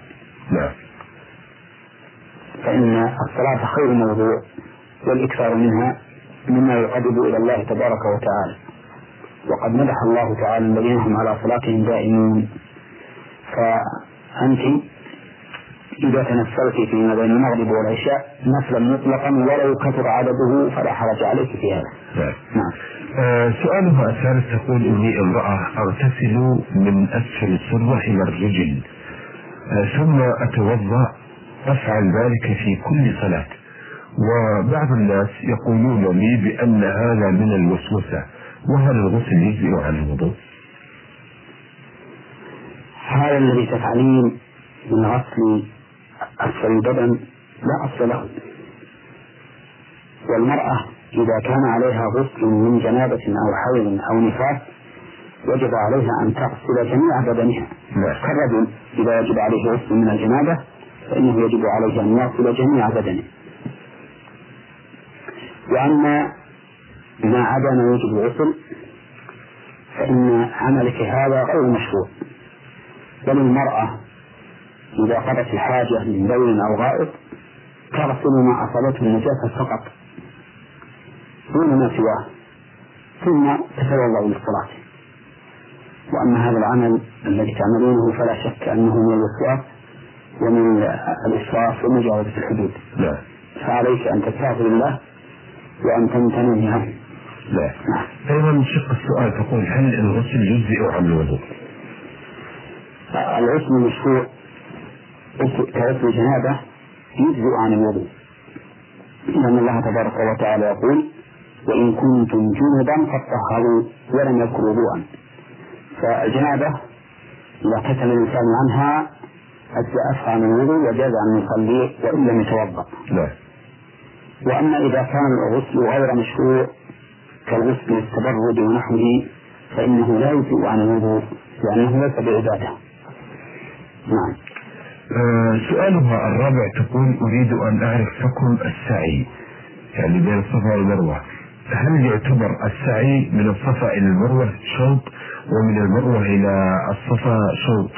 نعم. فإن الصلاة خير موضوع والإكثار منها مما يقرب إلى الله تبارك وتعالى. وقد مدح الله تعالى الذين هم على صلاتهم دائمون فأنت إذا تنفلت فيما بين المغرب والعشاء نفلا مطلقا ولو كثر عدده فلا حرج عليك في هذا. نعم. نعم. آه سؤالها الثالث تقول إني امرأة أغتسل من أسفل السرة إلى الرجل آه ثم أتوضأ أفعل ذلك في كل صلاة وبعض الناس يقولون لي بأن هذا من الوسوسة وهل الغسل يجزئ عن الوضوء؟ هذا الذي تفعلين من غسل أسفل البدن لا أصل له والمرأة إذا كان عليها غسل من جنابة أو حيض أو نفاس وجب عليها أن تغسل جميع بدنها نعم. كالرجل إذا وجب عليه غسل من الجنابة فإنه يجب عليه أن يغسل جميع بدنه وأما ما عدا ما يجب الغسل فإن عملك هذا غير مشروع. بل المرأة إذا قضت الحاجة من بول أو غائط تغسل ما أصابته النجاسة فقط دون ما سواه ثم تتوضأ للصلاة. وأما هذا العمل الذي تعملونه فلا شك أنه من الوسواس ومن الإسراف ومجاوزة الحدود. لا. فعليك أن تستغفر الله وأن تمتنع عنه. لا أيضا شق السؤال تقول هل الغسل يجزئ عن الوضوء؟ الغسل مشروع كغسل الجنابة يجزئ عن الوضوء لأن الله تبارك وتعالى يقول وإن كنتم جنبا فطهروا ولم يذكروا وضوءا فالجنابة إذا كتم الإنسان عنها أجزأته عن الوضوء وجاز أن يصلي وإن لم يتوضأ. لا. وأما إذا كان الغسل غير مشروع كالغسل للتبرد ونحوه فإنه لا يجزئ عن الوضوء لأنه ليس بعبادة. نعم. آه سؤالها الرابع تقول أريد أن أعرف حكم السعي يعني بين الصفا والمروة هل يعتبر السعي من الصفا إلى المروة شوط ومن المروة إلى الصفا شوط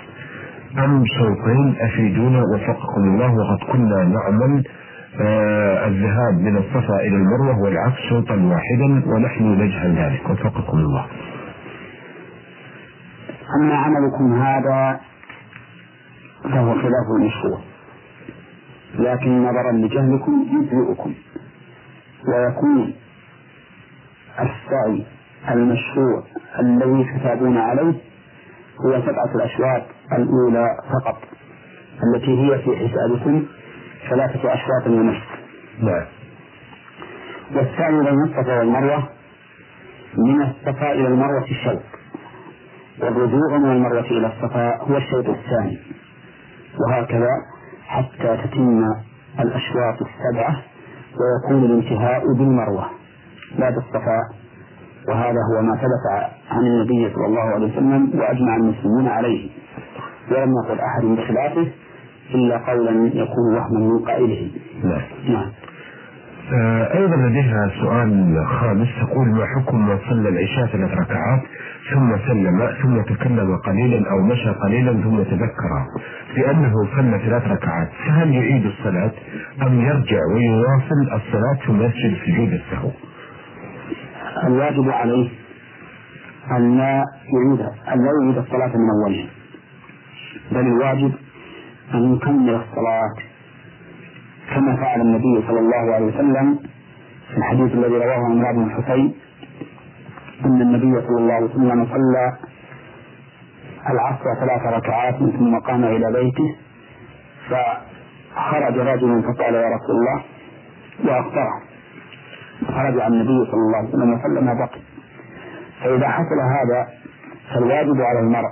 أم شوطين أفيدونا وفقكم الله وقد كنا نعمل الذهاب من الصفا إلى المروة والعكس شوطا واحدا ونحن نجهل ذلك. وفقكم الله. أما عملكم هذا فهو خلاف المشروع لكن نظرا لجهلكم يجزئكم. ويكون السعي المشروع الذي تتابون عليه هو سبعة الأشواط الأولى فقط التي هي في حسابكم ثلاثة أشواط ونصف نعم. والسعي بين الصفا والمروة من الصفا إلى المروة الشوط والرجوع من المروة إلى الصفا هو الشوط الثاني. وهكذا حتى تتم الأشواط السبعة ويكون الانتهاء بالمروة لا بالصفا وهذا هو ما ثبت عن النبي صلى الله عليه وسلم وأجمع المسلمون عليه. ولم يقل أحد بخلافه إلا قولا يكون وهما من قائله. نعم. نعم. آه، أيضا لديها سؤال خامس تقول ما حكم من صلى العشاء ثلاث ركعات ثم سلم ثم تكلم قليلا أو مشى قليلا ثم تذكر بأنه صلى ثلاث ركعات. فهل يعيد الصلاة أم يرجع ويواصل الصلاة ثم يسجد سجود السهو؟ الواجب عليه أن لا يعيد أن لا يعيد الصلاة من أولها بل الواجب أن يكمل الصلاة كما فعل النبي صلى الله عليه وسلم في الحديث الذي رواه عمران بن الحسين. أن النبي صلى الله عليه وسلم صلى العصر ثلاث ركعات ثم قام إلى بيته. فخرج رجل فقال يا رسول الله وأخبره خرج عن النبي صلى الله عليه وسلم وصلى ما بقي. فإذا حصل هذا فالواجب على المرء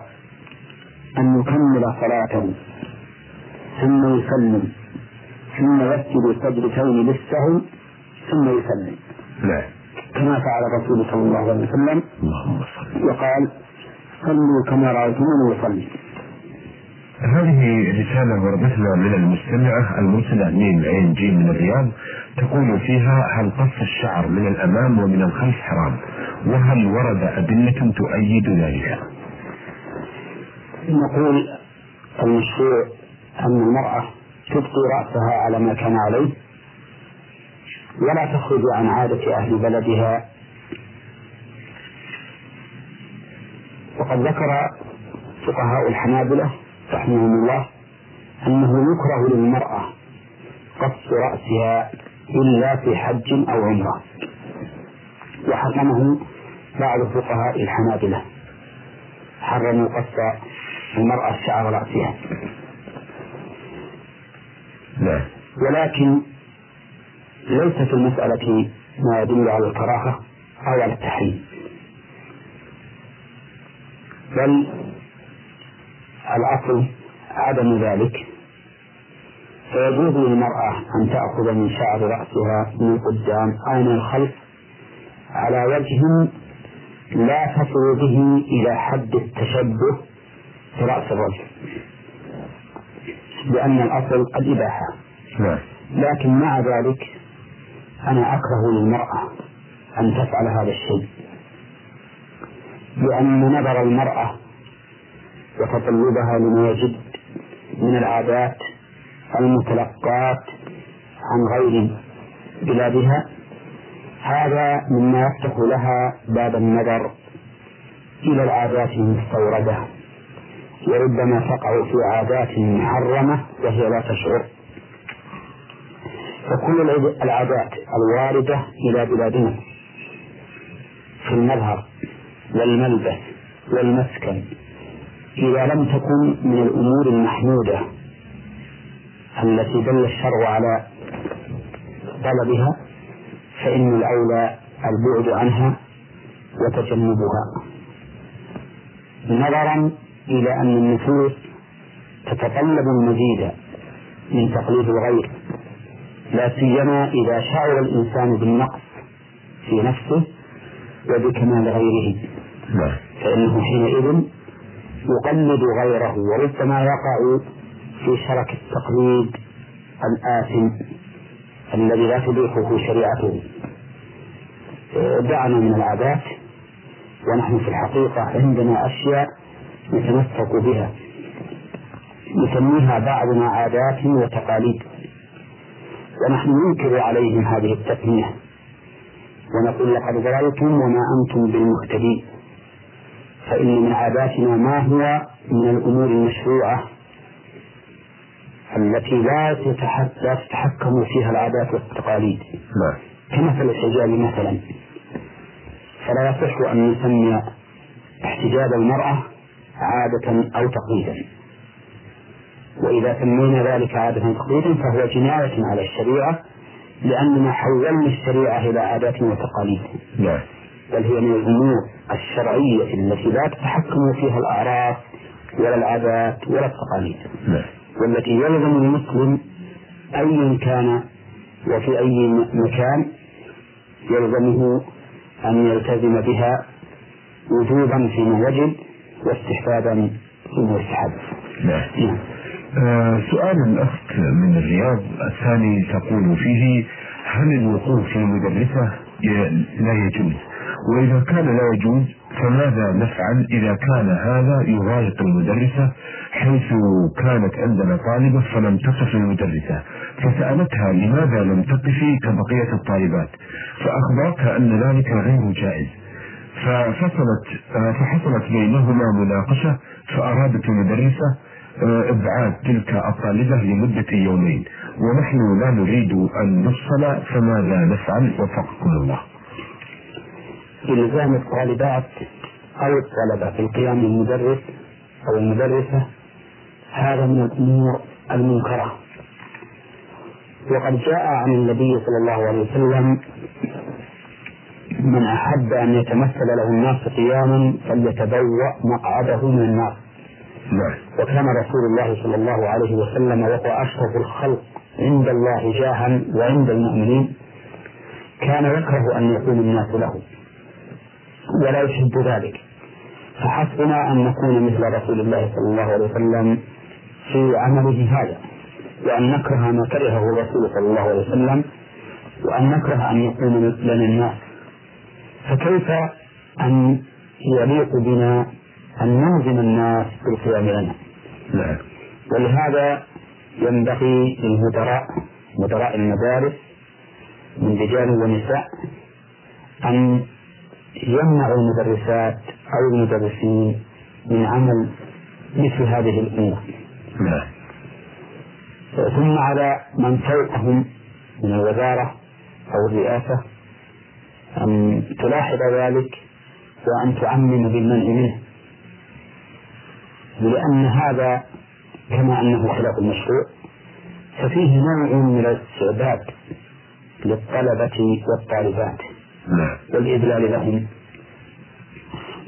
أن يكمل صلاته. ثم يسلم. ثم يسجد سجدتين للسهو ثم يسلم. نعم كما فعل الرسول صلى الله عليه وسلم. اللهم صل. وقال صلوا كما رأيتموني يصلي هذه رسالة وردتنا من المستمعة المرسلة ميم عين جيم من الرياض تقول فيها هل قص الشعر من الأمام ومن الخلف حرام؟ وهل ورد أدلة تؤيد ذلك؟ نقول المشروع أن المرأة تبقي رأسها على ما كان عليه. ولا تخرج عن عادة أهل بلدها. وقد ذكر فقهاء الحنابلة رحمهم الله أنه يكره للمرأة قص رأسها إلا في حج أو عمرة. وحرمه بعض فقهاء الحنابلة. حرموا قص المرأة شعر رأسها. نعم. ولكن ليس في المسألة ما يدل على الكراهة أو على التحريم. بل الأصل عدم ذلك. فيجوز للمرأة أن تأخذ من شعر رأسها من قدام أو من الخلف على وجه لا تصل به إلى حد التشبه في رأس الرجل. لأن الأصل الإباحة نعم. لكن مع ذلك أنا أكره للمرأة أن تفعل هذا الشيء. لأن نظر المرأة وتطلبها لما يجد من العادات المتلقاة عن غير بلادها. هذا مما يفتح لها باب النظر إلى العادات المستوردة. وربما تقع في عادات محرمة وهي لا تشعر. فكل العادات الواردة إلى بلادنا. في المظهر والملبس والمسكن. إذا لم تكن من الأمور المحمودة التي دل الشرع على طلبها فإن الأولى البعد عنها وتجنبها. نظرا إلى أن النفوس تتطلب المزيد من تقليد الغير لا سيما إذا شعر الإنسان بالنقص في نفسه وبكمال غيره. نعم. فإنه حينئذ يقلد غيره وربما يقع في شرك التقليد الآثم الذي لا تبيحه شريعته. دعنا من العادات ونحن في الحقيقة عندنا أشياء نتمسك بها. نسميها بعضنا عادات وتقاليد. ونحن ننكر عليهم هذه التسمية ونقول لقد ضللتم وما أنتم بالمهتدين. فإن من عاداتنا ما هو من الأمور المشروعة التي لا لا تتحكم فيها العادات والتقاليد. نعم. كمثل الحجاب مثلا. فلا يصح أن نسمي احتجاب المرأة عادة أو تقليدا. وإذا سمينا ذلك عادة تقليدا فهو جناية على الشريعة لأننا حولنا الشريعة إلى عادات وتقاليد. نعم. بل هي من الأمور الشرعية التي لا تتحكم فيها الأعراف ولا العادات ولا التقاليد. نعم. والتي يلزم المسلم أيا كان وفي أي مكان يلزمه أن يلتزم بها وجوبا فيما وجب واستحبابا فيما يستحب. نعم. نعم. آه، سؤال الأخت من الرياض الثاني تقول فيه هل الوقوف في مدرسة لا يجوز؟ وإذا كان لا يجوز فماذا نفعل إذا كان هذا يضايق المدرسة حيث كانت عندنا طالبة فلم تصف المدرسة؟ فسألتها لماذا لم تقفي كبقية الطالبات؟ فأخبرتها أن ذلك غير جائز. ففصلت فحصلت بينهما مناقشة فأرادت المدرسة آه، إبعاد تلك الطالبة لمدة يومين. ونحن لا نريد أن نفصل فماذا نفعل؟ وفقكم الله. إلزام الطالبات أو الطلبة في القيام بالمدرس أو المدرسة هذا من الأمور المنكرة. وقد جاء عن النبي صلى الله عليه وسلم من أحب أن يتمثل له الناس قياما فليتبوأ مقعده من النار. نعم. وكان رسول الله صلى الله عليه وسلم وهو أشرف الخلق عند الله جاها وعند المؤمنين كان يكره أن يكون الناس له. ولا يحب ذلك. فحسبنا أن نكون مثل رسول الله صلى الله عليه وسلم في عمله هذا وأن نكره ما كرهه الرسول صلى الله عليه وسلم وأن نكره أن يكون لنا الناس فكيف أن يليق بنا أن نلزم الناس بالقيام لنا؟ نعم ولهذا ينبغي للمدراء مدراء المدارس من رجال ونساء أن يمنعوا المدرسات أو المدرسين من عمل مثل هذه الأمور. نعم ثم على من فوقهم من الوزارة أو الرئاسة أن تلاحظ ذلك وأن تعمم بالمنع منه. لأن هذا كما أنه خلاف المشروع ففيه نوع من الاستعباد للطلبة والطالبات نعم. والإذلال لهم.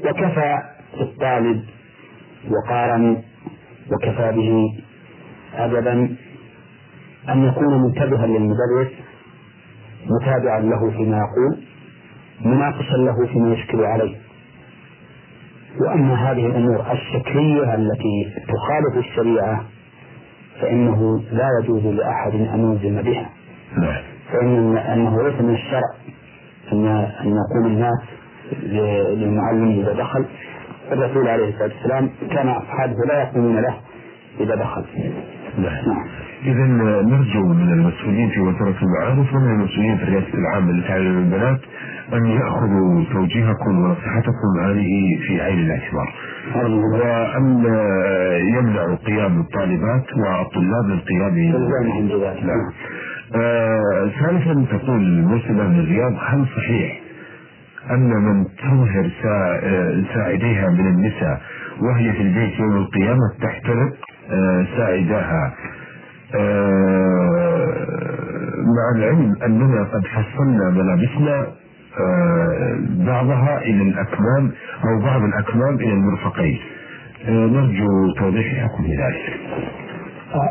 وكفى الطالب وقارا وكفى به أدبا أن يكون منتبها للمدرس متابعا له فيما يقول. مناقشا له فيما يشكل عليه. وأما هذه الأمور الشكلية التي تخالف الشريعة فإنه لا يجوز لأحد أن يلزم بها. نعم. فإن أنه ليس من الشرع أن أن يقوم الناس للمعلم إذا دخل. الرسول عليه الصلاة والسلام كان أصحابه لا يقومون له إذا دخل. نعم. نعم. إذا نرجو من المسؤولين في وزارة المعارف ومن المسؤولين في الرئاسة العامة لتعليم البنات أن يأخذوا توجيهكم ونصيحتكم هذه في عين الاعتبار. وأن يمنعوا قيام الطالبات والطلاب من قيام نعم. آه، ثالثا تقول المسلمة من الرياض هل صحيح أن من تظهر سا- آه، ساعديها من النساء وهي في البيت يوم القيامة تحترق؟ آه، ساعداها مع العلم أننا قد حصلنا ملابسنا آه، بعضها إلى الأكمام أو بعض الأكمام إلى المرفقين. آه، نرجو توضيح حكم ذلك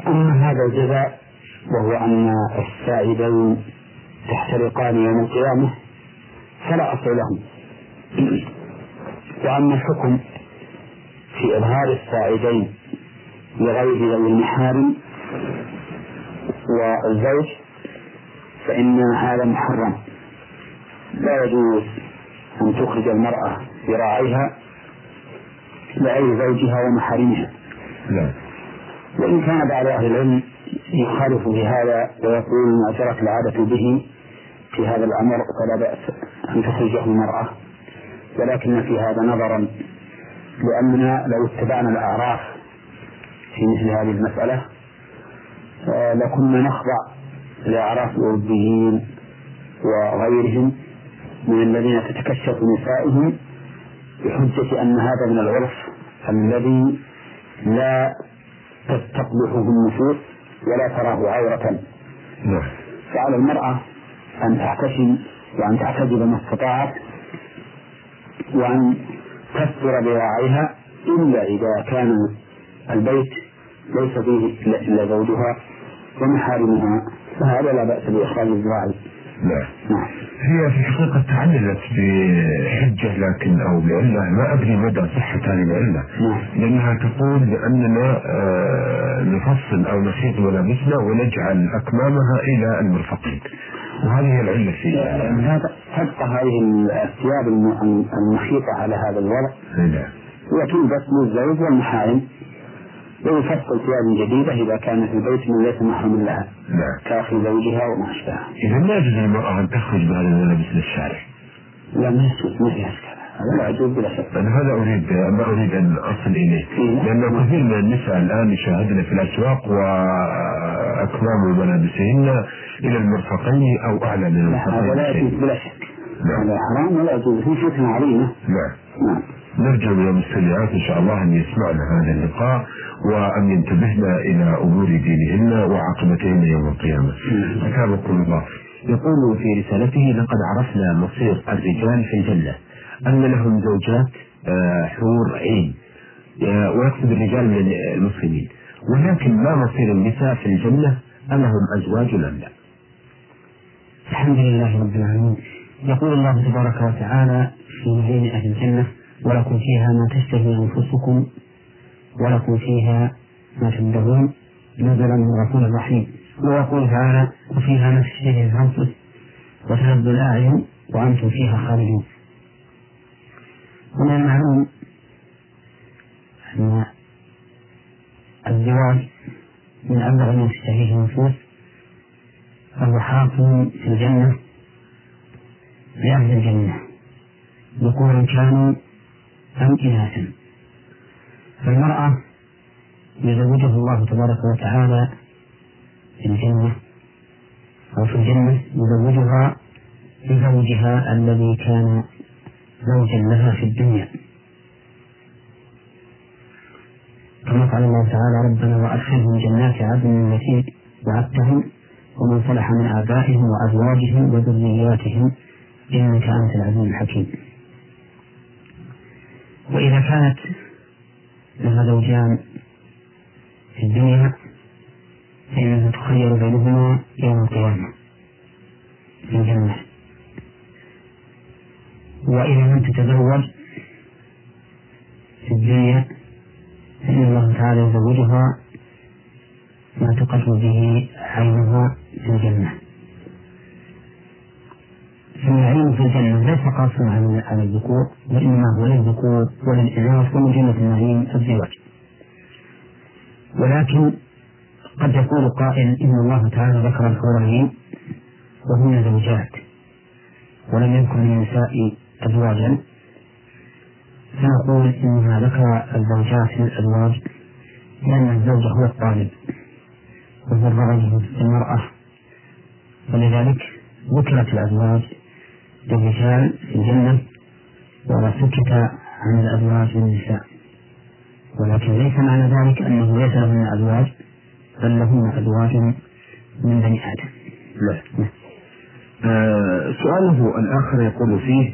أما هذا الجزاء وهو أن السائدين تحترقان يوم القيامة فلا أصل لهم. وأما الحكم في إظهار السائدين لغير ذوي المحارم والزوج فإن هذا محرم. لا يجوز أن تخرج المرأة ذراعيها لغير زوجها ومحارمها. وإن كان بعض أهل العلم يخالف في هذا ويقول ما جرت العادة به في هذا الأمر فلا بأس أن تخرجه المرأة. ولكن في هذا نظرا لأننا لو اتبعنا الأعراف في مثل هذه المسألة لكنا نخضع لأعراف الأوروبيين وغيرهم من الذين تتكشف نسائهم بحجة أن هذا من العرف الذي لا تستقبحه النفوس ولا تراه عورة. نعم. فعلى المرأة أن تحتشم وأن تعتدل ما استطاعت وأن تستر ذراعيها إلا إذا كان البيت ليس فيه إلا زوجها ومحارمها فهذا لا بأس بإخراج الذراع نعم نعم. هي في الحقيقة تعللت بحجة لكن أو بعلة ما أدري مدى صحة هذه العلة نعم. لأنها تقول بأننا آه، نفصل أو نخيط ملابسنا ونجعل أكمامها إلى المرفقين. وهذه العلة في هذا تبقى هذه الثياب الم- المخيطة على هذا الوضع. نعم وتلبس للزوج والمحارم. ويفصل ثياب جديدة إذا كان في البيت من ليس محرم لها. نعم. كأخي زوجها وما أشبهها. إذا لا يجوز للمرأة أن تخرج بهذه الملابس للشارع لا ما يجوز ما فيها هذا لا يجوز بلا شك. أنا هذا أريد ما أريد أن أصل إليه. لأن كثير من النساء الآن يشاهدن في الأسواق وأكمام ملابسهن إلى المرفقين أو أعلى من لا، هذا لا يجوز المرفقين بلا شك. نعم. هذا حرام ولا يجوز. في فتنة عظيمة نعم. نعم. نرجو من المستمعات إن شاء الله أن يسمعن هذا اللقاء وأن ينتبهن إلى أمور دينهن وعاقبتهن يوم القيامة. اثابكم الله. يقول في رسالته لقد عرفنا مصير الرجال في الجنة أن لهم زوجات آه، حور عين آه، ويقصد الرجال من المسلمين ولكن ما مصير النساء في الجنة ألهم أزواج أم لا؟ الحمد لله رب العالمين يقول الله تبارك وتعالى في نعيم أهل الجنة ولكم فيها ما تشتهي أنفسكم ولكم فيها ما تدعون نزلا من غفور رحيم ويقول تعالى وفيها ما تشتهي الأنفس وتلذ الأعين وأنتم فيها خالدون. ومن المعلوم أن الزواج من أبلغ ما تشتهيه النفوس فهو حاكم في الجنة لأهل الجنة. ذكورا كانوا أم إناثا. فالمرأة يزوجها الله تبارك وتعالى في الجنة أو في الجنة يزوجها بزوجها الذي كان زوجا لها في الدنيا. كما قال الله تعالى ربنا وأدخلهم جنات عدن التي وعدتهم ومن صلح من آبائهم وأزواجهم وذرياتهم إنك أنت العزيز الحكيم. وإذا كانت لها زوجان في الدنيا فإنها تخير بينهما يوم القيامة في الجنة. وإذا لم تتزوج في الدنيا فإن الله تعالى يزوجها ما تقر به عينها في الجنة. في الجنة ليس قاصرا على الذكور وإنما هو للذكور وللإناث ومن جنة النعيم الزواج. ولكن قد يقول قائل إن الله تعالى ذكر الحور وهن زوجات ولم يذكر للنساء أزواجا. فنقول إنها ذكر الزوجات للأزواج لأن الزوج هو الطالب وهو المرأة ولذلك ذكرت الأزواج للرجال في الجنة وسكت عن الأزواج للنساء. ولكن ليس معنى ذلك أنه ليس لهن أزواج بل لهن أزواج من بني آدم. نعم. آه سؤاله الآخر يقول فيه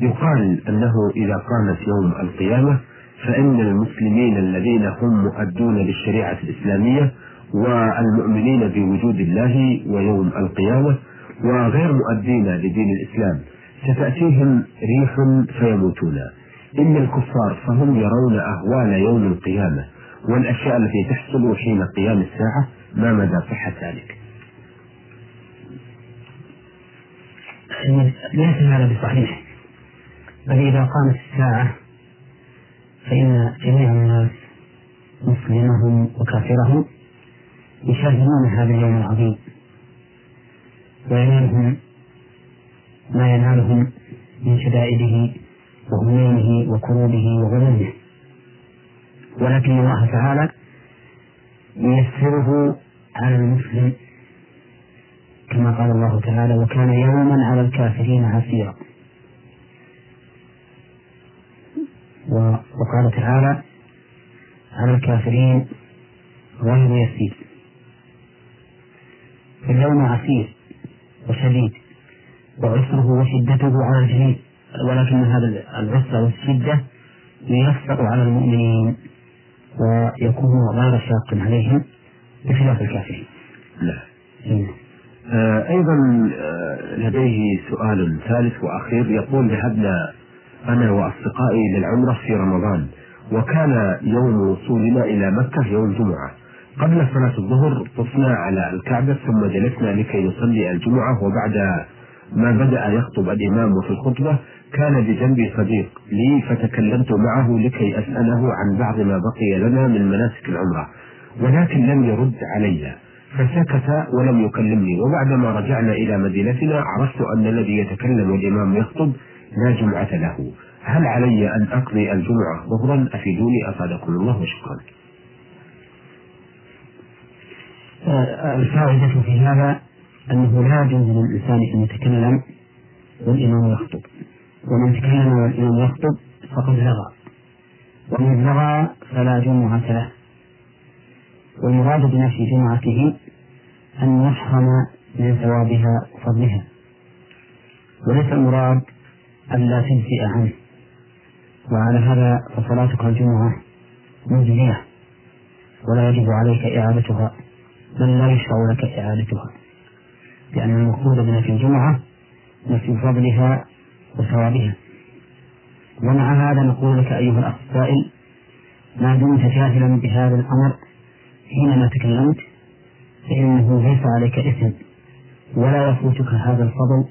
يقال أنه إذا قامت يوم القيامة فإن المسلمين الذين هم مؤدون للشريعة الإسلامية والمؤمنين بوجود الله ويوم القيامة وغير مؤدين لدين الإسلام ستأتيهم ريح فيموتون. إن الكفار فهم يرون أهوال يوم القيامة والأشياء التي تحصل حين قيام الساعة ما مدى صحة ذلك؟ ليس هذا بصحيح. بل إذا قامت الساعة فإن جميع الناس مسلمهم وكافرهم يشاهدون هذا اليوم العظيم. وينالهم ما ينالهم من شدائده وهمومه وكروبه وغمومه. ولكن الله تعالى ييسره على المسلم كما قال الله تعالى وكان يوما على الكافرين عسيرا وقال تعالى على الكافرين غير يسير اليوم عسير. وشديد وعسره وشدته على الجميع ولكن هذا العسر والشدة ييسر على المؤمنين ويكون غير شاق عليهم بخلاف الكافرين. نعم. آه أيضا آه لديه سؤال ثالث وأخير يقول ذهبنا أنا وأصدقائي للعمرة في رمضان وكان يوم وصولنا إلى مكة يوم جمعة قبل صلاة الظهر طفنا على الكعبة ثم جلسنا لكي نصلي الجمعة وبعد ما بدأ يخطب الإمام في الخطبة كان بجنبي صديق لي فتكلمت معه لكي أسأله عن بعض ما بقي لنا من مناسك العمرة ولكن لم يرد علي فسكت ولم يكلمني وبعدما رجعنا إلى مدينتنا عرفت أن الذي يتكلم والإمام يخطب لا جمعة له. هل علي أن أقضي الجمعة ظهرا؟ أفيدوني أفادكم الله وشكرا الفائدة في هذا أنه لا يجوز للإنسان أن يتكلم والإمام يخطب. ومن تكلم والإمام يخطب فقد لغى ومن لغى فلا جمعة له. والمراد بنفي جمعته أن يحرم من ثوابها وفضلها. وليس المراد ألا تنسئ عنه. وعلى هذا فصلاتك الجمعة مجزية. ولا يجب عليك إعادتها. بل لا يشرع لك إعادتها لأن المقصود بنفي الجمعة نفي فضلها وثوابها. ومع هذا نقول لك أيها الأخ السائل ما دمت جاهلا بهذا الأمر حينما تكلمت؟ فإنه ليس عليك إثم ولا يفوتك هذا الفضل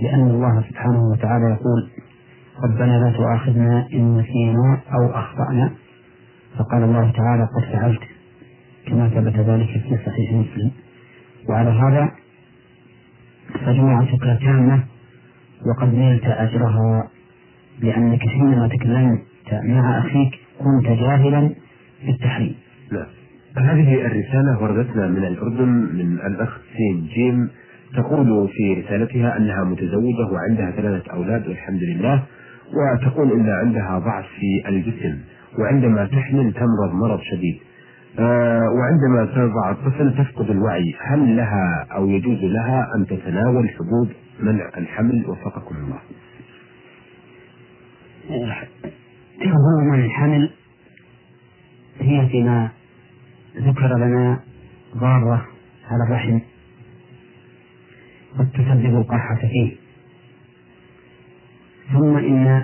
لأن الله سبحانه وتعالى يقول ربنا لا تؤاخذنا إن نسينا أو أخطأنا فقال الله تعالى قد فعلت كما ثبت ذلك في صحيح مسلم. وعلى هذا فجمعتك تامة وقد نلت أجرها لأنك حينما تكلمت مع أخيك كنت جاهلا بالتحريم. نعم هذه الرسالة وردتنا من الأردن من الأخ سين جيم تقول في رسالتها أنها متزوجة وعندها ثلاثة أولاد والحمد لله وتقول أن عندها ضعف في الجسم وعندما تحمل تمرض مرض شديد. وعندما تضع الطفل تفقد الوعي. هل لها أو يجوز لها أن تتناول حبوب منع الحمل وفقكم الله؟ حبوب منع الحمل هي فيما ذكر لنا ضارة على الرحم قد تسبب القرحة فيه. ثم إن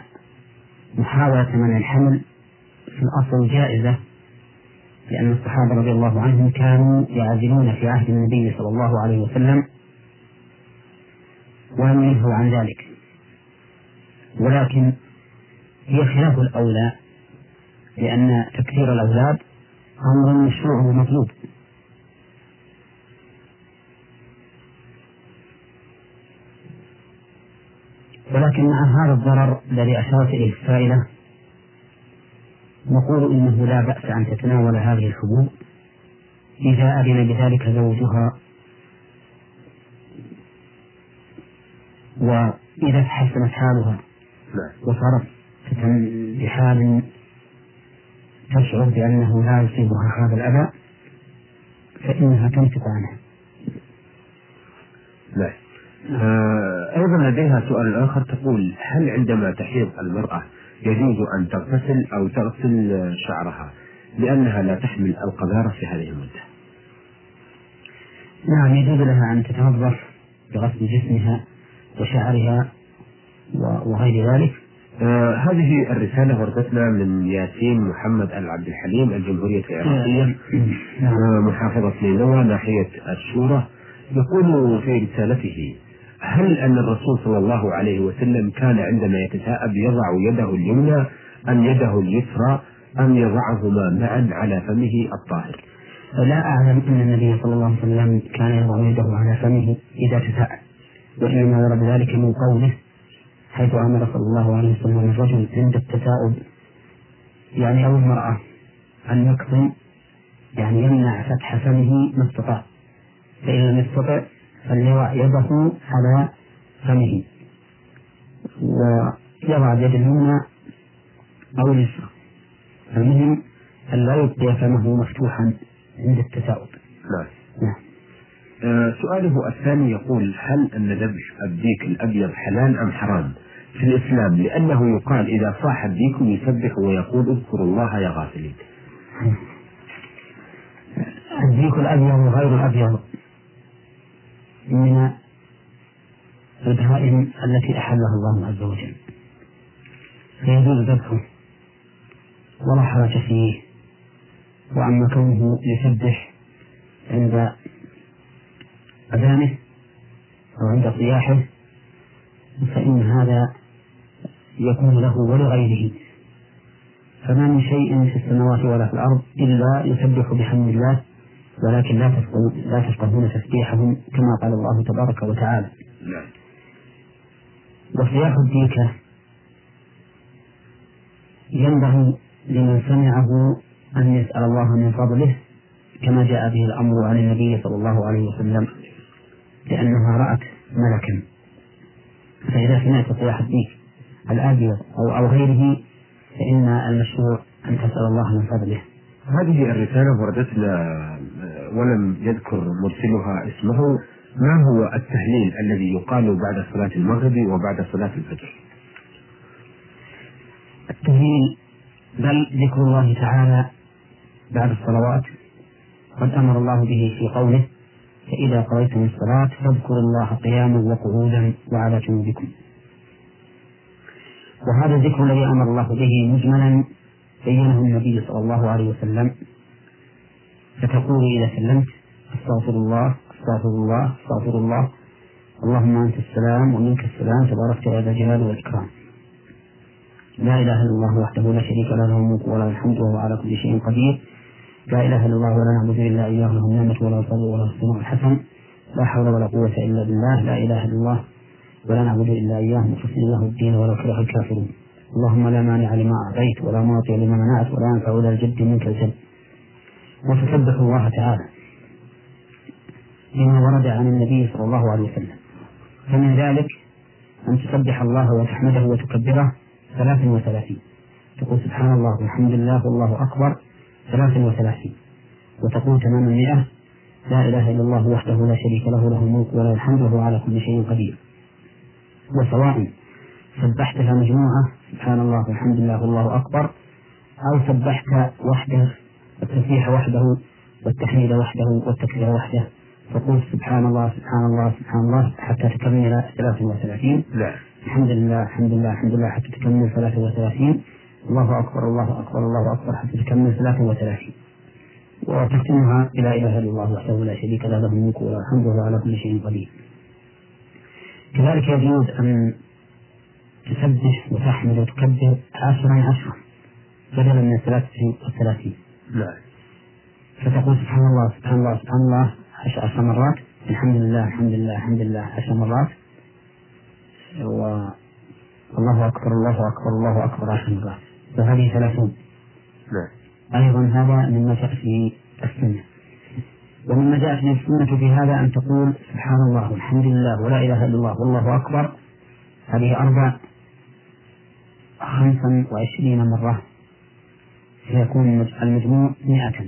محاولة منع الحمل في الأصل جائزة. لأن الصحابة رضي الله عنهم كانوا يعزلون في عهد النبي صلى الله عليه وسلم ولم ينهوا عن ذلك. ولكن هي خلاف الأولى لأن تكثير الأولاد أمر مشروع ومطلوب. ولكن مع هذا الضرر الذي أشارت إليه السائلة نقول إنه لا بأس أن تتناول هذه الحبوب. إذا أذن بذلك زوجها وإذا تحسنت حالها نعم. وصارت بحال تشعر بأنه لا يصيبها هذا الأذى فإنها تمسك عنه نعم. آه أيضا لديها سؤال آخر تقول هل عندما تحيض المرأة يجوز أن تغتسل أو تغسل شعرها لأنها لا تحمل القذارة في هذه المدة. نعم يجوز لها أن تتنظف بغسل جسمها وشعرها وغير ذلك. آه هذه الرسالة وردتنا من ياسين محمد العبد الحليم الجمهورية العراقية. نعم. آه محافظة نينوى ناحية الشورى. يقول في رسالته هل أن الرسول صلى الله عليه وسلم كان عندما يتثاءب يضع يده اليمنى أم يده اليسرى أم يضعهما معا على فمه الطاهر؟ لا أعلم أن النبي صلى الله عليه وسلم كان يضع يده على فمه إذا تثاءب وإنما ورد ذلك من قوله حيث أمر صلى الله عليه وسلم الرجل عند التثاؤب يعني أو المرأة أن يكظم يعني يمنع فتح فمه ما استطاع فإن لم يستطع فليضع يده على فمه. ويضع اليد اليمنى أو اليسرى. المهم أن لا يبقي فمه مفتوحا عند التثاؤب نعم. نعم. آه سؤاله الثاني يقول هل أن ذبح الديك الأبيض حلال أم حرام؟ في الإسلام لأنه يقال إذا صاح الديك يسبح ويقول اذكروا الله يا غافلين. الديك الأبيض وغير الأبيض. من البهائم التي أحلها الله عز وجل. فيجوز ذبحه ولا حرج فيه. وأما كونه يسبح عند أذانه أو عند صياحه فإن هذا يكون له ولغيره. فما من شيء في السماوات ولا في الأرض إلا يسبح بحمد الله ولكن لا تفقهون لا تفقهون تسبيحهم كما قال الله تبارك وتعالى. نعم. وصياح الديكة ينبغي لمن سمعه أن يسأل الله من فضله كما جاء به الأمر عن النبي صلى الله عليه وسلم لأنها رأت ملكا فإذا سمعت صياح الديك الأبيض أو أو غيره فإن المشروع أن تسأل الله من فضله. هذه الرسالة وردتنا ولم يذكر مرسلها اسمه ما هو التهليل الذي يقال بعد صلاة المغرب وبعد صلاة الفجر؟ التهليل بل ذكر الله تعالى بعد الصلوات قد أمر الله به في قوله فإذا قضيتم الصلاة فاذكروا الله قياما وقعودا وعلى جنوبكم. وهذا الذكر الذي أمر الله به مجملا بينه النبي صلى الله عليه وسلم فتقول إذا سلمت أستغفر الله أستغفر الله أستغفر الله. اللهم أنت السلام ومنك السلام. تباركت يا ذا الجلال والإكرام. لا إله إلا الله وحده لا شريك له له الملك وله الحمد وهو على كل شيء قدير. لا إله إلا الله ولا نعبد إلا إياه له النعمة ولا الفضل ولا الثناء الحسن. لا حول ولا قوة إلا بالله. لا إله إلا الله ولا نعبد إلا إياه. مخلصين له الدين ولو كره الكافرون. اللهم لا مانع لما أعطيت ولا معطي لما منعت ولا ينفع ذا الجد منك الجد. وتسبح الله تعالى بما ورد عن النبي صلى الله عليه وسلم. فمن ذلك أن تسبح الله وتحمده وتكبره ثلاث وثلاثين. تقول سبحان الله والحمد لله والله أكبر ثلاث وثلاثين. وتقول تمام المئة لا إله إلا الله وحده لا شريك له له الملك وله الحمد وهو على كل شيء قدير. وسواء سبحتها مجموعة سبحان الله والحمد لله والله أكبر أو سبحت وحده التسبيح وحده والتحميد وحده والتكبير وحده. تقول سبحان الله سبحان الله سبحان الله حتى تكمل 33 لا. الحمد لله الحمد لله الحمد لله حتى تكمل 33 الله أكبر الله أكبر الله أكبر حتى تكمل 33 وتختمها لا إله إلا الله وحده لا شريك له له الملك وله الحمد وهو على كل شيء قدير. كذلك يجوز أن تسبح وتحمد وتكبر عشرا عشرا بدلا من 33 لا. فتقول سبحان الله سبحان الله سبحان الله عشر مرات. الحمد لله الحمد لله الحمد لله عشر مرات. و الله أكبر الله أكبر الله أكبر عشر مرات. وهذه ثلاثون. نعم أيضا هذا مما جاء في السنة. ومما جاء في السنة في هذا أن تقول سبحان الله والحمد لله ولا إله إلا الله والله أكبر. هذه أربع خمسا وعشرين مرة. فيكون المجموع مئة.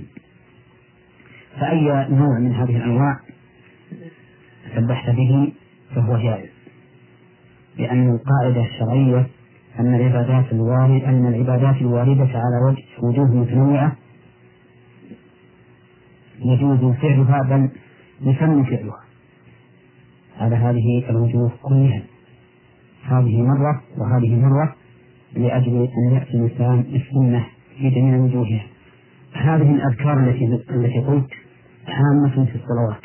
فأي نوع من هذه الأنواع سبحت به فهو جائز. لأن القاعدة الشرعية أن العبادات الواردة أن العبادات الواردة على وجه وجوه متنوعة يجوز فعلها بل يسمى فعلها. على هذه الوجوه كلها. هذه مرة وهذه مرة لأجل أن يأتي الإنسان السنة في جميع وجوهها. هذه الأذكار التي التي قلت عامة في الصلوات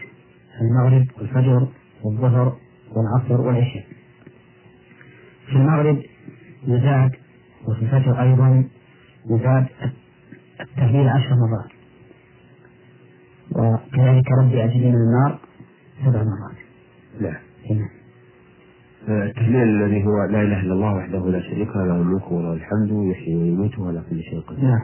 المغرب والفجر والظهر والعصر والعشاء. في المغرب يزاد وفي الفجر أيضا يزاد التهليل عشر مرات. وكذلك ربي أجلي من النار سبع مرات. لا نعم التهليل الذي هو لا إله إلا الله وحده لا شريك له له الملك وله الحمد يحيي ويميت وعلى كل شيء قدير. نعم.